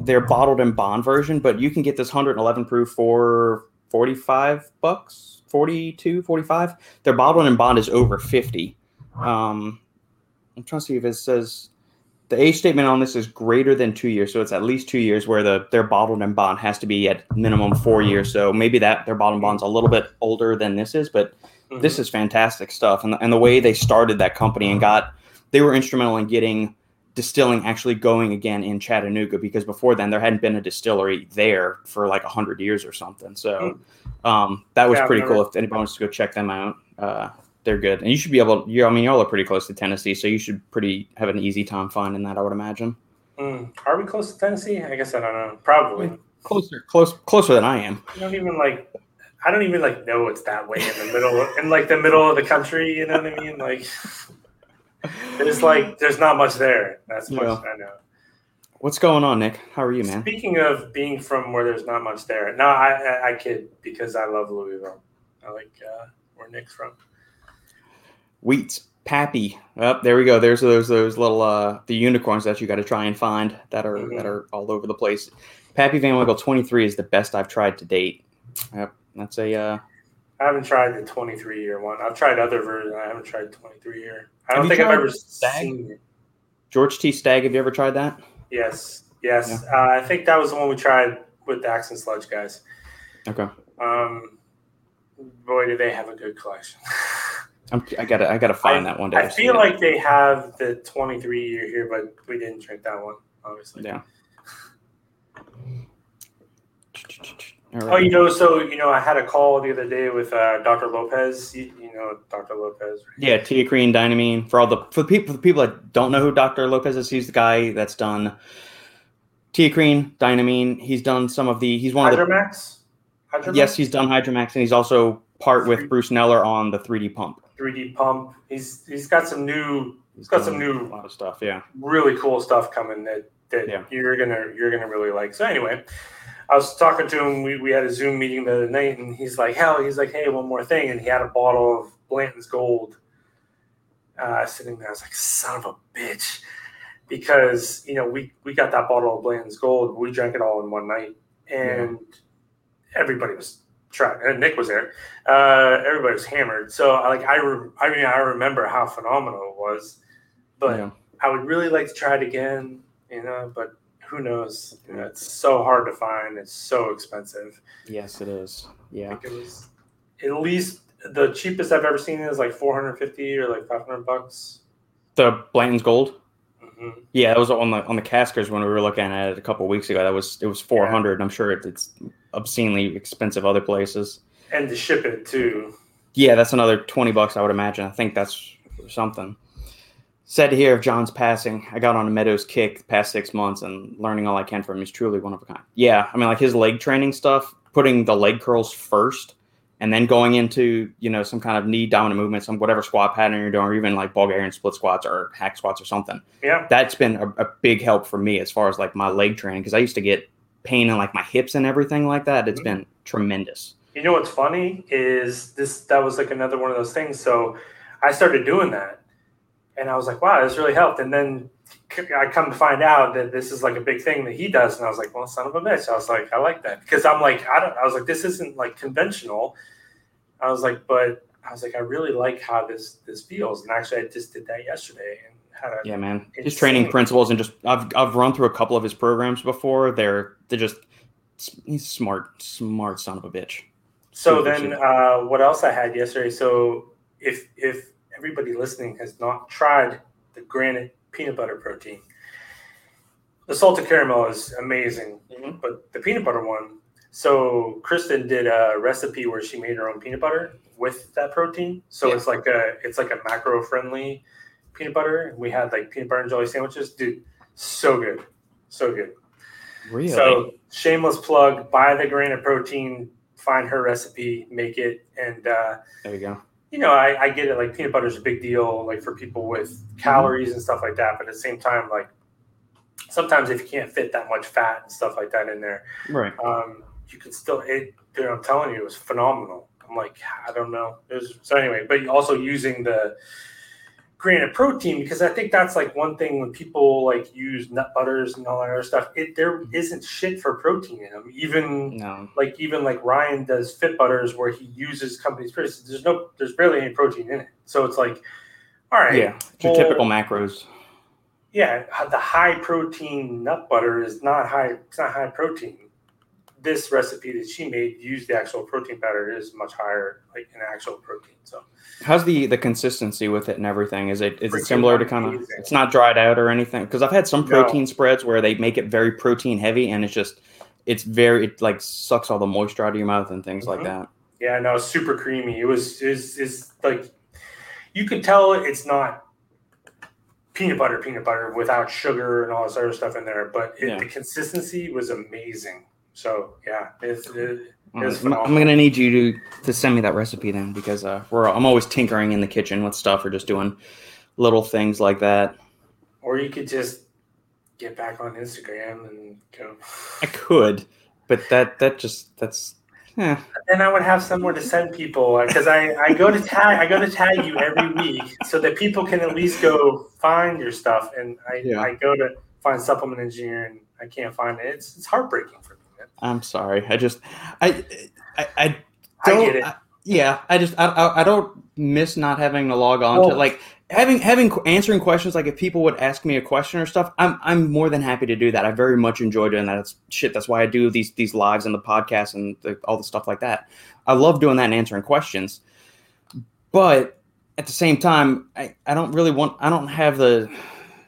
their bottled and bond version, but you can get this 111 proof for 45 bucks, 42, 45. Their bottled and bond is over 50. Um, I'm trying to see if it says the age statement on this is greater than two years, so it's at least two years. Where the their bottled and bond has to be at minimum four years. So maybe that their bottled and bond's a little bit older than this is, but Mhm. this is fantastic stuff and the, and the way they started that company and got they were instrumental in getting distilling actually going again in chattanooga because before then there hadn't been a distillery there for like a 100 years or something so um, that was Yeah, pretty cool if anybody wants to go check them out uh, they're good and you should be able you i mean y'all are pretty close to tennessee so you should pretty have an easy time finding that i would imagine Mm. Are we close to Tennessee? I guess I don't know. Probably. closer close closer than i am I don't even like. I don't even like know it's that way in the middle, in like the middle of the country. You know what I mean? Like, there's like there's not much there. That's much Yeah. I know. what's going on nick how are you man Speaking of being from where there's not much there, no, I I, I kid because I love Louisville. I like uh, where Nick's from. Wheats, Pappy. Up there we go. There's those those little uh the unicorns that you got to try and find that are Mhm. that are all over the place. Pappy Van Winkle 23 is the best I've tried to date. Yep, that's a uh, I haven't tried the 23 year one. I've tried other versions. I haven't tried 23 year. I don't think I've ever Stagg? seen it. George T. Stagg. Have you ever tried that? Yes, yes. Uh, I think that was the one we tried with the Axe and Sledge guys. Okay, Um, boy, do they have a good collection. [LAUGHS] I'm, I gotta I gotta find that one day. I feel like they have the 23 year here, but we didn't drink that one, obviously. yeah. [LAUGHS] All Oh, you know, so you know, I had a call the other day with uh, Dr. Lopez. You, you know, Dr. Lopez. right? Yeah, teacrine, dynamine. For all the for the people for the people that don't know who Dr. Lopez is, he's the guy that's done teacrine, dynamine. He's done some of the. He's one of the Hydromax. Hydromax? Yes, he's done Hydromax, and he's also part with Bruce Kneller on the 3D pump. 3D pump. He's he's got some new, He's got some new- a lot of stuff. Yeah, really cool stuff coming that that Yeah. you're gonna you're gonna really like. So anyway, I was talking to him. We, we had a Zoom meeting the other night, and he's like, "Hell," he's like, "Hey, one more thing," and he had a bottle of Blanton's Gold uh, sitting there. I was like, "Son of a bitch," because you know we we got that bottle of Blanton's Gold. We drank it all in one night, and everybody was trying. And Nick was there. Uh, everybody was hammered. So like I re- I mean I remember how phenomenal it was, but. yeah. I would really like to try it again, you know, but who knows? You know, it's so hard to find. It's so expensive. yes, it is. Yeah, think it was at least the cheapest I've ever seen is like 450 or like 500 bucks. the Blanton's Gold. hmm Yeah, that was on the on the caskers when we were looking at it a couple weeks ago. That was it was 400. I'm sure it, it's obscenely expensive other places. And to ship it too. Yeah, that's another 20 bucks, I would imagine. I think that's something. Sad to hear of John's passing. I got on a Meadows kick the past six months and learning all I can from him. He's truly one of a kind. Yeah, I mean, like his leg training stuff, putting the leg curls first and then going into, you know, some kind of knee dominant movement, some whatever squat pattern you're doing, or even like Bulgarian split squats or hack squats or something. Yeah. That's been a, a big help for me as far as like my leg training because I used to get pain in like my hips and everything like that. It's Mhm. been tremendous. You know what's funny is this that was like another one of those things. So I started doing that and I was like, wow, this really helped. And then I come to find out that this is like a big thing that he does. And I was like, well, son of a bitch. I was like, I like that because I'm like, I don't, I was like, this isn't like conventional. I was like, but I was like, I really like how this, this feels. And actually I just did that yesterday and had a, Yeah, man. His training principles and just I've I've run through a couple of his programs before. They're they're just he's smart, smart son of a bitch. So Super then, uh, what else I had yesterday? So if if everybody listening has not tried the Granite peanut butter protein, the salted caramel is amazing, Mhm. but the peanut butter one. So Kristen did a recipe where she made her own peanut butter with that protein. So Yeah. it's like a it's like a macro friendly peanut butter. And we had like peanut butter and jelly sandwiches. Dude, so good, so good. Really? So shameless plug: buy the Granite Protein, find her recipe, make it, and uh, there you go. You know, I, I get it. Like peanut butter is a big deal, like for people with calories and stuff like that. But at the same time, like sometimes if you can't fit that much fat and stuff like that in there, Right. um, you can still. It, dude, I'm telling you, it was phenomenal. I'm like, I don't know. It was, so anyway, but also using the granite protein because I think that's like one thing when people like use nut butters and all that other stuff. It there mm-hmm. isn't shit for protein in them. Even No. like even like Ryan does fit butters where he uses company's products. There's no there's barely any protein in it. So it's like, all right, Yeah. Your well, typical macros. yeah, the high protein nut butter is not high. It's not high protein. This recipe that she made used the actual protein powder. It is much higher, like in actual protein. So How's the the consistency with it and everything? Is it is it similar to kind of? It's not dried out or anything because I've had some No. protein spreads where they make it very protein heavy and it's just it's very it like sucks all the moisture out of your mouth and things Mhm. like that. yeah, no, super creamy. It was is is like you could tell it's not peanut butter, peanut butter without sugar and all this other stuff in there. But it, Yeah. the consistency was amazing. So yeah, it's it, It's I'm, I'm gonna need you to to send me that recipe then because uh, we're I'm always tinkering in the kitchen with stuff or just doing little things like that. or you could just get back on Instagram and go. I could, but that that just that's eh. then I would have somewhere to send people because I, I go to tag I go to tag you every week so that people can at least go find your stuff and I, Yeah. I go to find supplement engineer and I can't find it. It's it's heartbreaking for me. I'm sorry. I just I I, I don't. get it. I- yeah, I just I, I, I don't miss not having to log on to like having having answering questions. Like if people would ask me a question or stuff, I'm I'm more than happy to do that. I very much enjoy doing that. That's shit. That's why I do these these lives and the podcast and the, all the stuff like that. I love doing that and answering questions. But at the same time, I, I don't really want. I don't have the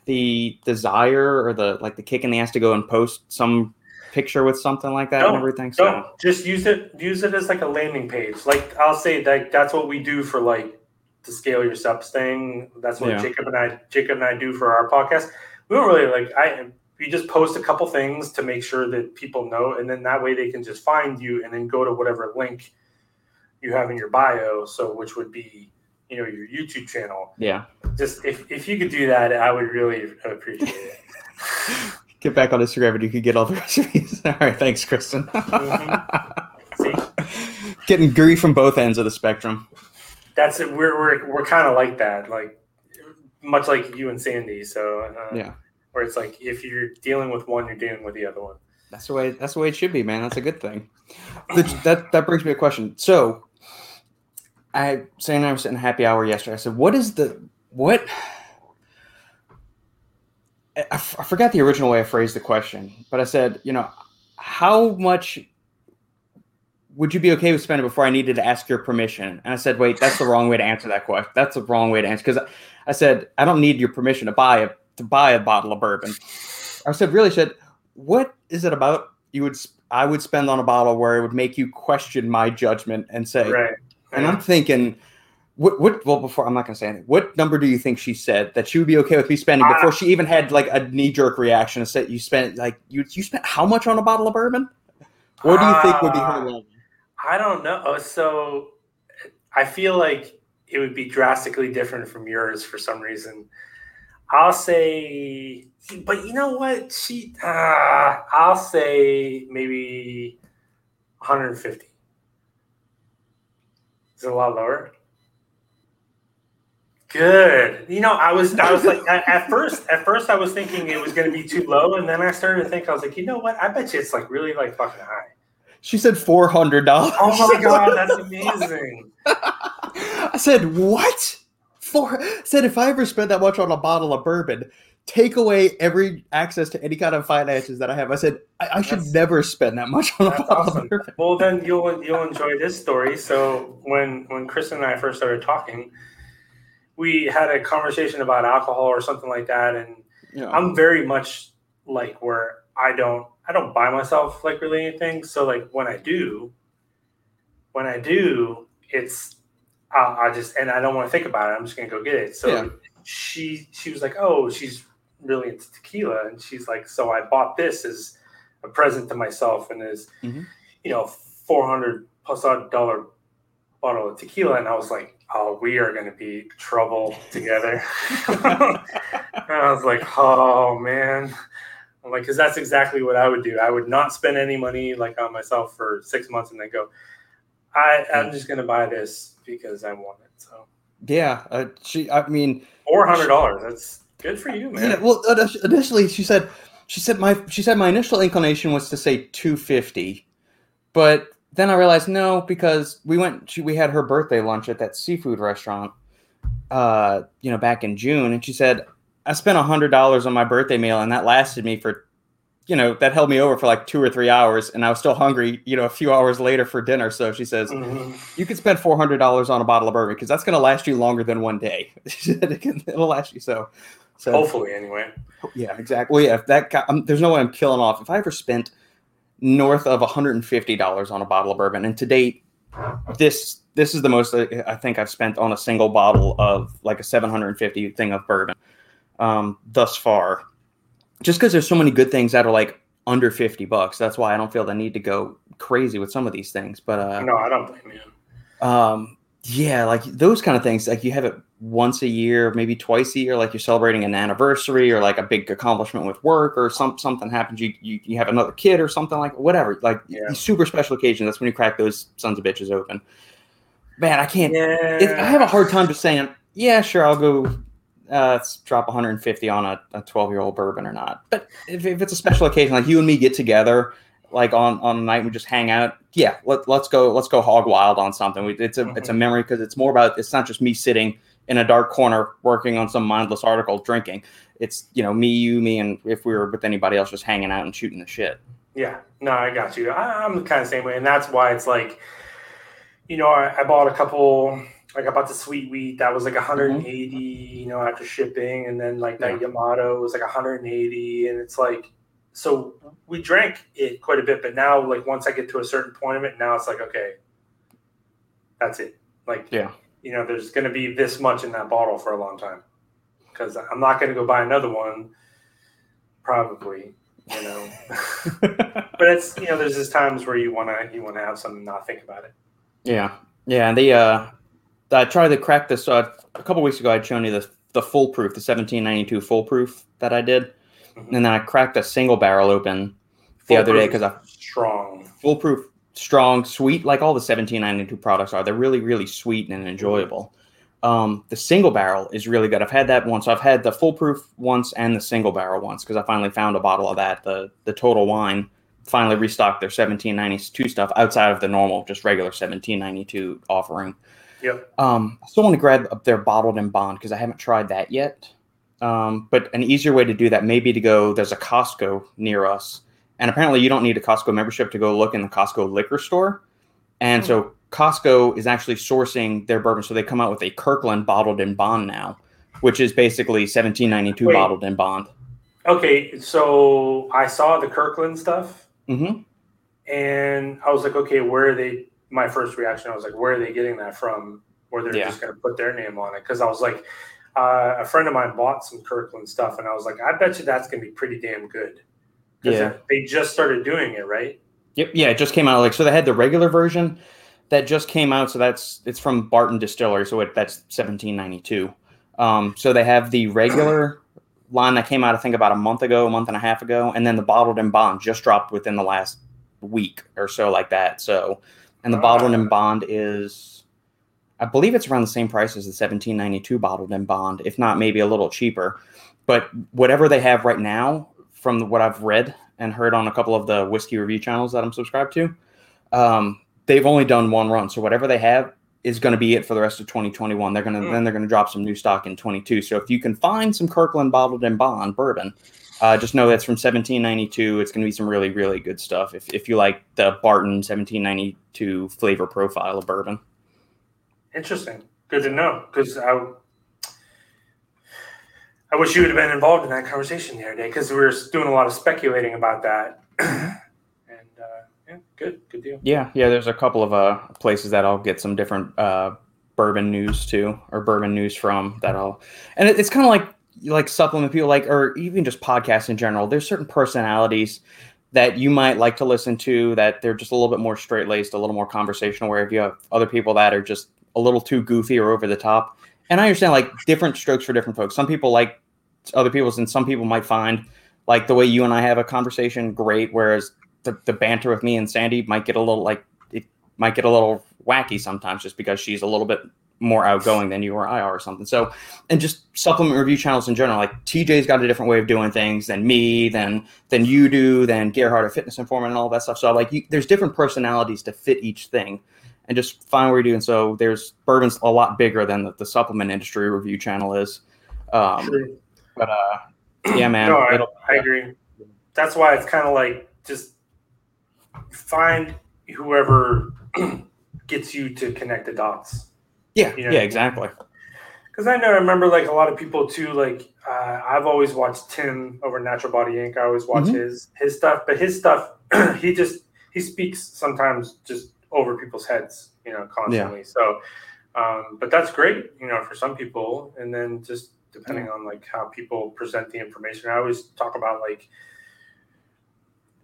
the desire or the like the kick in the ass to go and post some picture with something like that and everything. So Don't just use it use it as like a landing page. Like I'll say that that's what we do for like the scale your steps thing. That's what Yeah. Jacob and I Jacob and I do for our podcast. We don't really like I we just post a couple things to make sure that people know and then that way they can just find you and then go to whatever link you have in your bio. So which would be, you know, your YouTube channel. yeah. Just if, if you could do that, I would really appreciate it. [LAUGHS] Get back on Instagram and you could get all the [LAUGHS] recipes. All right, thanks, Kristen. [LAUGHS] See? Getting grief from both ends of the spectrum. that's it. We're we're we're kind of like that, like much like you and Sandy. So uh, Yeah, where it's like if you're dealing with one, you're dealing with the other one. that's the way. That's the way it should be, man. That's a good thing. That that, that brings me a question. So, I Sandy and I were sitting happy hour yesterday. I said, "What is the what?" I, I f- I forgot the original way I phrased the question, but I said, "You know, how much." Would you be okay with spending before I needed to ask your permission? And I said, wait, that's the wrong way to answer that question. That's the wrong way to answer because I said I don't need your permission to buy a to buy a bottle of bourbon. I said, really, I said, what is it about you would I would spend on a bottle where it would make you question my judgment and say, Right. and I'm thinking, what what? Well, before I'm not going to say anything. What number do you think she said that she would be okay with me spending Ah. before she even had like a knee jerk reaction and said you spent like you you spent how much on a bottle of bourbon? What do you think would be her Ah. level? I don't know. Oh, So I feel like it would be drastically different from yours for some reason. I'll say, but you know what? She, uh, I'll say maybe 150. Is it a lot lower? Good. You know, I was, I was like, at, at first, at first, I was thinking it was going to be too low, and then I started to think, I was like, you know what? I bet you it's like really like fucking high. She said four hundred dollars. Oh my [LAUGHS] god, that's amazing. I said, "What?" For said if I ever spend that much on a bottle of bourbon, take away every access to any kind of finances that I have. I said I, I should That's- never spend that much on a bottle awesome. of bourbon. Well, then you'll you'll enjoy this story. So when when Chris and I first started talking, we had a conversation about alcohol or something like that, and Yeah. I'm very much like where I don't I don't buy myself like really anything. So like when I do, when I do, it's I, I just and I don't want to think about it. I'm just gonna go get it. So Yeah. she she was like, oh, she's really into tequila, and she's like, so I bought this as a present to myself, and is Mhm. you know four hundred plus odd dollar bottle of tequila, and I was like, oh, we are going to be trouble together. [LAUGHS] and I was like, oh man. I'm like, because that's exactly what I would do. I would not spend any money like on myself for six months and then go, I, I'm just gonna buy this because I want it. So Yeah, uh, she. I mean, four hundred dollars. That's good for you, man. yeah. Well, initially she said, she said my, she said my initial inclination was to say two fifty, but then I realized no because we went. She, we had her birthday lunch at that seafood restaurant, uh, you know, back in June, and she said I spent a hundred dollars on my birthday meal, and that lasted me for. You know that held me over for like two or three hours, and I was still hungry. You know, a few hours later for dinner. So she says, Mhm. you could spend four hundred dollars on a bottle of bourbon because that's going to last you longer than one day. [LAUGHS] It'll last you so. So Hopefully, anyway. yeah, exactly. Well, yeah, if that guy, um, there's no way I'm killing off. If I ever spent north of one hundred and fifty dollars on a bottle of bourbon, and to date, this this is the most I think I've spent on a single bottle of like a seven hundred and fifty thing of bourbon um, thus far. Just because there's so many good things that are like under fifty bucks, that's why I don't feel the need to go crazy with some of these things. But uh, No, I don't blame you. um, yeah, like those kind of things. Like you have it once a year, maybe twice a year, like you're celebrating an anniversary or like a big accomplishment with work or some something happens. You you, you have another kid or something like whatever. Like Yeah. super special occasion. That's when you crack those sons of bitches open. Man, I can't. Yeah, It, I have a hard time just saying, yeah, sure, I'll go. Uh, drop 150 on a, a 12 year old bourbon or not. But if, if it's a special occasion, like you and me get together, like on on a night we just hang out, yeah, let, let's go let's go hog wild on something. We, it's a it's a memory because it's more about it's not just me sitting in a dark corner working on some mindless article drinking. It's you know me, you, me, and if we were with anybody else, just hanging out and shooting the shit. Yeah, no, I got you. I, I'm the kind of the same way, and that's why it's like, you know, I, I bought a couple. Like I bought the sweet wheat that was like 180, mm-hmm. you know, after shipping, and then like that Yamato was like 180, and it's like, so we drank it quite a bit, but now like once I get to a certain point of it, now it's like okay, that's it. Like Yeah. You know, there's going to be this much in that bottle for a long time because I'm not going to go buy another one, probably. You know, [LAUGHS] but it's you know, there's just times where you want to you want to have something and not think about it. Yeah, yeah. And the uh, I tried to crack this uh, a couple weeks ago. I'd shown you the the foolproof, the 1792 foolproof that I did, Mhm. and then I cracked a single barrel open the other day because I strong. foolproof, strong, sweet, like all the 1792 products are. They're really, really sweet and enjoyable. Um, the single barrel is really good. I've had that once. I've had the foolproof once and the single barrel once because I finally found a bottle of that. The the Total Wine finally restocked their 1792 stuff outside of the normal, just regular 1792 offering. Yep. Um, I still want to grab up their bottled in bond because I haven't tried that yet. Um, but an easier way to do that may be to go. There's a Costco near us, and apparently you don't need a Costco membership to go look in the Costco liquor store. And so Costco is actually sourcing their bourbon, so they come out with a Kirkland bottled in bond now, which is basically 1792 Wait. bottled in bond. Okay, so I saw the Kirkland stuff, hmm and I was like, okay, where are they? My first reaction, I was like, where are they getting that from? Where they're Yeah. just going to put their name on it? Because I was like, uh, a friend of mine bought some Kirkland stuff, and I was like, I bet you that's going to be pretty damn good. 'Cause Yeah. they just started doing it, right? Yep. Yeah, it just came out. Like so, they had the regular version that just came out. So that's it's from Barton Distillery. So it, that's 1792. Um, so they have the regular [CLEARS THROAT] line that came out, I think, about a month ago, a month and a half ago, and then the bottled in bond just dropped within the last week or so, like that. So, and the bottled in bond is, I believe, it's around the same price as the 1792 bottled in bond, if not maybe a little cheaper. But whatever they have right now, from what I've read and heard on a couple of the whiskey review channels that I'm subscribed to, um, they've only done one run. So whatever they have is going to be it for the rest of 2021. They're going to Hmm. then they're going to drop some new stock in 22. So if you can find some Kirkland bottled in bond bourbon, uh, just know that's from 1792. It's going to be some really really good stuff. If if you like the Barton 1792 flavor profile of bourbon. Interesting. Good to know. Because I, I wish you would have been involved in that conversation the other day because we were doing a lot of speculating about that. and uh, yeah, good, good deal. Yeah, yeah. There's a couple of uh, places that I'll get some different uh, bourbon news to or bourbon news from that I'll, and it, it's kind of like like supplement people like, or even just podcasts in general. There's certain personalities that you might like to listen to that they're just a little bit more straight laced, a little more conversational. Where if you have other people that are just a little too goofy or over the top, and I understand like different strokes for different folks. Some people like other people's, and some people might find like the way you and I have a conversation great, whereas the, the banter with me and Sandy might get a little like it might get a little wacky sometimes just because she's a little bit more outgoing than you or I are or something. So, and just supplement review channels in general, like TJ's got a different way of doing things than me, than than you do, than Gerhard, a fitness informant, and all that stuff. So, like, you, there's different personalities to fit each thing, and just find what you're doing. So, there's bourbon's a lot bigger than the, the supplement industry review channel is. Um, but uh, [CLEARS THROAT] yeah, man, no, I, I agree. That's why it's kind of like just find whoever [CLEARS THROAT] gets you to connect the dots. Yeah, you know? yeah, exactly. Because I know I remember like a lot of people too. Like uh, I've always watched Tim over Natural Body Inc. I always watch mm-hmm. his his stuff, but his stuff [CLEARS THROAT] he just he speaks sometimes just over people's heads, you know, constantly. Yeah. So, um, but that's great, you know, for some people. And then just depending on like how people present the information, I always talk about like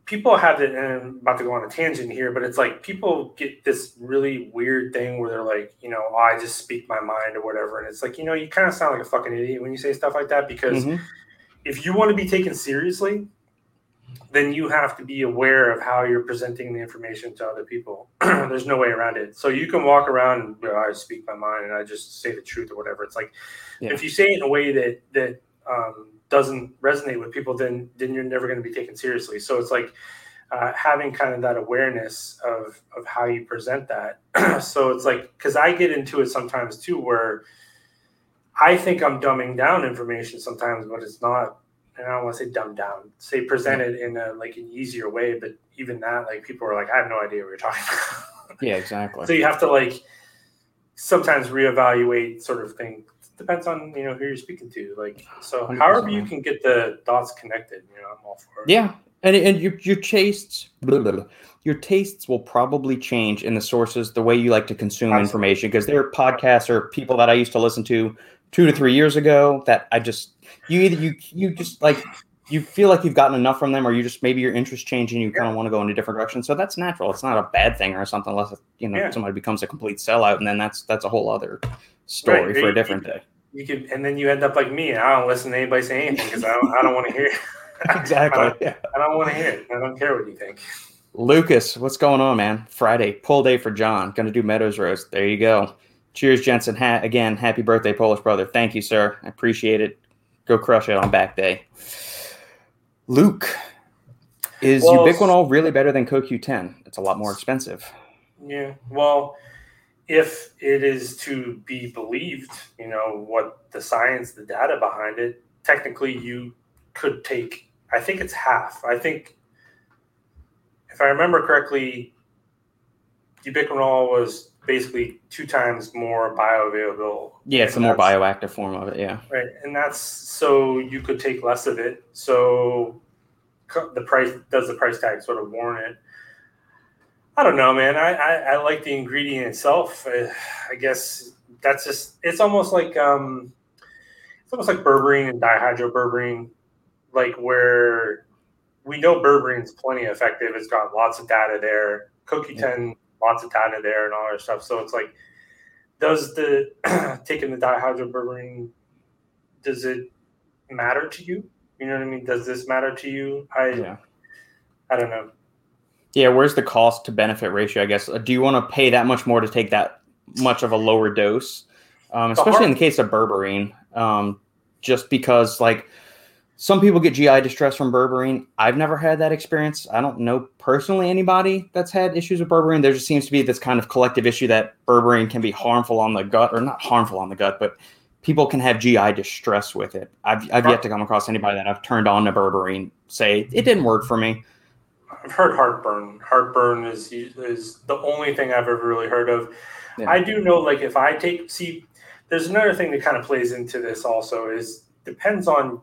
people have it, and I'm about to go on a tangent here, but it's like people get this really weird thing where they're like, you know, oh, I just speak my mind or whatever. And it's like, you know, you kind of sound like a fucking idiot when you say stuff like that because mm-hmm. if you want to be taken seriously, then you have to be aware of how you're presenting the information to other people. [CLEARS THROAT] There's no way around it. So you can walk around and you know, I speak my mind and I just say the truth or whatever. It's like yeah. if you say it in a way that that um, doesn't resonate with people, then then you're never going to be taken seriously. So it's like uh, having kind of that awareness of of how you present that. [CLEARS THROAT] so it's like because I get into it sometimes too, where I think I'm dumbing down information sometimes, but it's not. I don't want to say dumb down. Say mm-hmm. presented it in a like an easier way, but even that, like people are like, I have no idea what you're talking [LAUGHS] about. Yeah, exactly. so you have to like sometimes reevaluate sort of thing depends on you know who you're speaking to. Like so, 100%. however you can get the dots connected, you know, I'm all for it. Yeah, and and your your tastes, blah, blah, blah, your tastes will probably change in the sources, the way you like to consume Absolutely. information. Because there are podcasts or people that I used to listen to two to three years ago that I just you either you you just like you feel like you've gotten enough from them, or you just maybe your interest change and you yeah. kind of want to go in a different direction. So that's natural. It's not a bad thing or something, unless you know yeah. somebody becomes a complete sellout, and then that's that's a whole other story right. for a different you, day. You could, and then you end up like me. And I don't listen to anybody say anything because I don't, I don't want to hear. [LAUGHS] [LAUGHS] exactly. I don't, yeah. Don't want to hear it. I don't care what you think. Lucas, what's going on, man? Friday, pull day for John. Going to do Meadows Roast. There you go. Cheers, Jensen. Ha- again, happy birthday, Polish brother. Thank you, sir. I appreciate it. Go crush it on back day. Luke, is well, ubiquinol really better than CoQ10? It's a lot more expensive. Yeah. Well, if it is to be believed, you know, what the science, the data behind it, technically you could take, I think it's half. I think, if I remember correctly, ubiquinol was basically two times more bioavailable. Yeah, it's a more bioactive form of it. Yeah. Right. And that's so you could take less of it. So the price does the price tag sort of warrant it? I don't know, man. I, I, I like the ingredient itself. I, I, guess that's just it's almost like um it's almost like berberine and dihydroberberine, like where we know berberine is plenty effective. It's got lots of data there. CoQ10 yeah lots of data there and all that stuff. So it's like, does the [CLEARS THROAT] taking the dihydroberberine, does it matter to you? You know what I mean? Does this matter to you? I, yeah. I don't know. Yeah, where's the cost to benefit ratio? I guess. Uh, do you want to pay that much more to take that much of a lower dose? Um, especially in the case of berberine, um, just because like some people get GI distress from berberine. I've never had that experience. I don't know personally anybody that's had issues with berberine. There just seems to be this kind of collective issue that berberine can be harmful on the gut, or not harmful on the gut, but people can have GI distress with it. I've, I've yet to come across anybody that I've turned on to berberine say it didn't work for me. I've heard heartburn. Heartburn is is the only thing I've ever really heard of. Yeah. I do know, like, if I take see, there's another thing that kind of plays into this also is depends on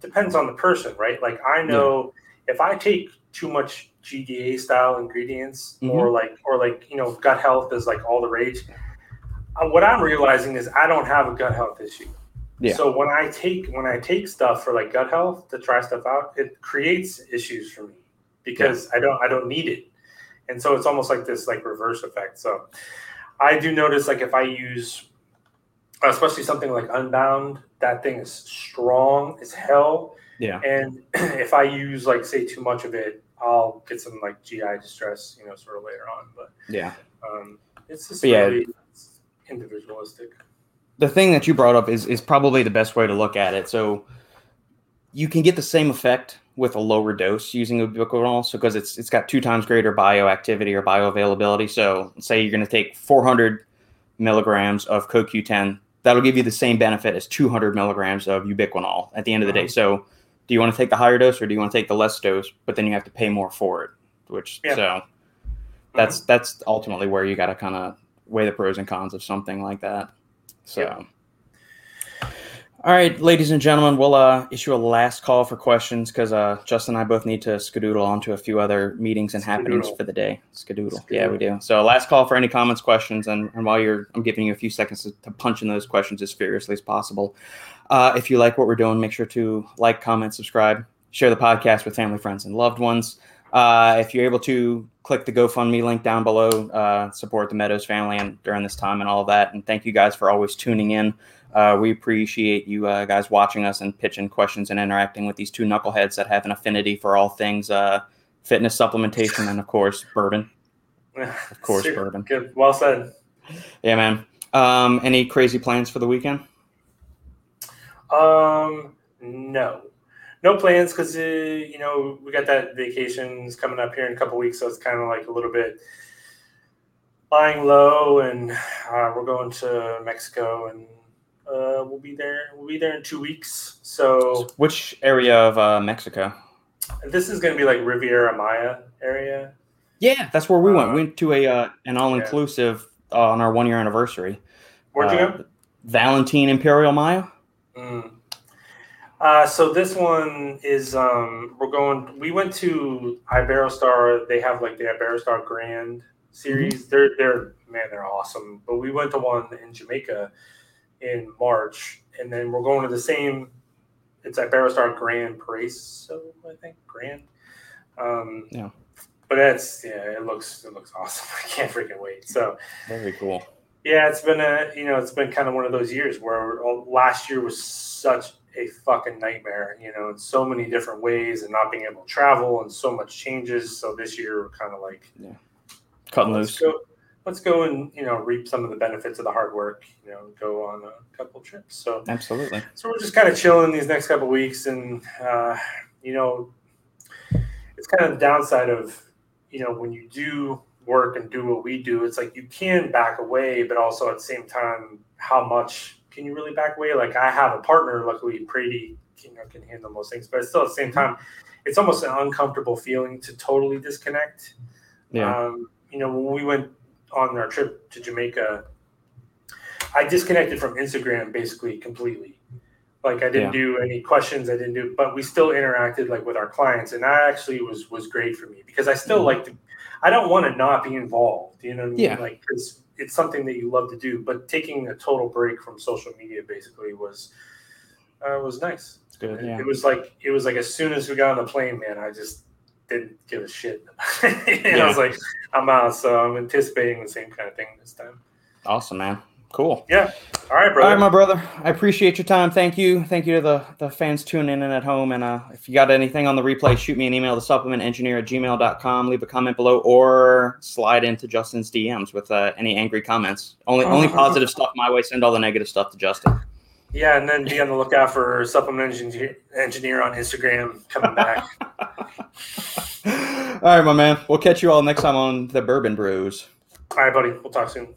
depends on the person, right? Like I know yeah. if I take too much GDA style ingredients mm-hmm. or like or like you know gut health is like all the rage. uh, what I'm realizing is I don't have a gut health issue. Yeah. So when I take when I take stuff for like gut health to try stuff out, it creates issues for me because I don't I don't need it, and so it's almost like this like reverse effect. So I do notice like if I use, especially something like Unbound, that thing is strong as hell. Yeah. And [CLEARS THROAT] if I use like say too much of it, I'll get some like GI distress, you know, sort of later on. But Yeah. um, it's just But yeah. really individualistic. the thing that you brought up is is probably the best way to look at it. So you can get the same effect with a lower dose using ubiquinol, so because it's it's got two times greater bioactivity or bioavailability. So say you're going to take 400 milligrams of CoQ10, that'll give you the same benefit as 200 milligrams of ubiquinol at the end of the day. So do you want to take the higher dose or do you want to take the less dose? But then you have to pay more for it, which Yeah. so uh-huh. that's that's ultimately where you got to kind of weigh the pros and cons of something like that. So, Yeah. All right, ladies and gentlemen, we'll uh, issue a last call for questions because uh, Justin and I both need to skedoodle onto a few other meetings and happenings for the day. Skedoodle. Yeah, we do. So, last call for any comments, questions, and, and while you're, I'm giving you a few seconds to, to punch in those questions as furiously as possible. Uh, if you like what we're doing, make sure to like, comment, subscribe, share the podcast with family, friends, and loved ones. Uh, if you're able to click the GoFundMe link down below, uh, support the Meadows family and during this time and all of that. And thank you guys for always tuning in. Uh, we appreciate you uh, guys watching us and pitching questions and interacting with these two knuckleheads that have an affinity for all things uh, fitness supplementation and, of course, bourbon. [LAUGHS] Of course, bourbon. Good. Well said. Yeah, man. Um, any crazy plans for the weekend? Um, no, no plans because uh, you know we got that vacations coming up here in a couple weeks, so it's kind of like a little bit lying low, and uh, we're going to Mexico, and uh, we'll be there. We'll be there in two weeks. So Which area of uh, Mexico? this is going to be like Riviera Maya area. Yeah, that's where we went. Uh, We went to a uh, an all inclusive uh, on our one year anniversary. Where'd you Uh, go? Valentine Imperial Maya. Mm. Uh, so this one is um, we're going. We went to Iberostar. They have like the Iberostar Grand series. They're they're man, they're awesome. But we went to one in Jamaica in March, and then we're going to the same. It's at Iberostar Grand Paraiso, I think Grand. Um, Yeah. But that's yeah, it looks it looks awesome. [LAUGHS] I can't freaking wait. So Very cool. yeah, it's been a you know it's been kind of one of those years where last year was such a fucking nightmare, you know, in so many different ways, and not being able to travel and so much changes. So this year we're kind of like Cutting loose. go, let's go and you know reap some of the benefits of the hard work, you know, go on a couple trips. So Absolutely. so we're just kind of chilling these next couple weeks, and uh, you know, it's kind of the downside of you know when you do work and do what we do. It's like you can back away, but also at the same time, how much can you really back away? Like I have a partner, luckily Brady, you know, can handle most things, but still at the same time, it's almost an uncomfortable feeling to totally disconnect. Yeah. Um, you know, when we went on our trip to Jamaica, I disconnected from Instagram basically completely. Like I didn't Yeah. do any questions, I didn't do, but we still interacted like with our clients, and that actually was was great for me because I still Mhm. like to. I don't want to not be involved. You know what I mean? Yeah. Like it's it's something that you love to do, but taking a total break from social media basically was uh, was nice. Good. Yeah. It was like it was like as soon as we got on the plane, man, I just didn't give a shit. [LAUGHS] and Yeah. I was like, I'm out, so I'm anticipating the same kind of thing this time. Awesome, man. Cool. Yeah. All right, All brother. right, my brother. I appreciate your time. Thank you. Thank you to the, the fans tuning in at home. And uh, if you got anything on the replay, shoot me an email to supplementengineer at gmail.com. Leave a comment below or slide into Justin's DMs with uh, any angry comments. Only only [LAUGHS] positive stuff my way. Send all the negative stuff to Justin. Yeah, and then be on the lookout for supplement engineer, engineer on Instagram coming back. [LAUGHS] all right, my man. We'll catch you all next time on the Bourbon Brews. all right, buddy. We'll talk soon.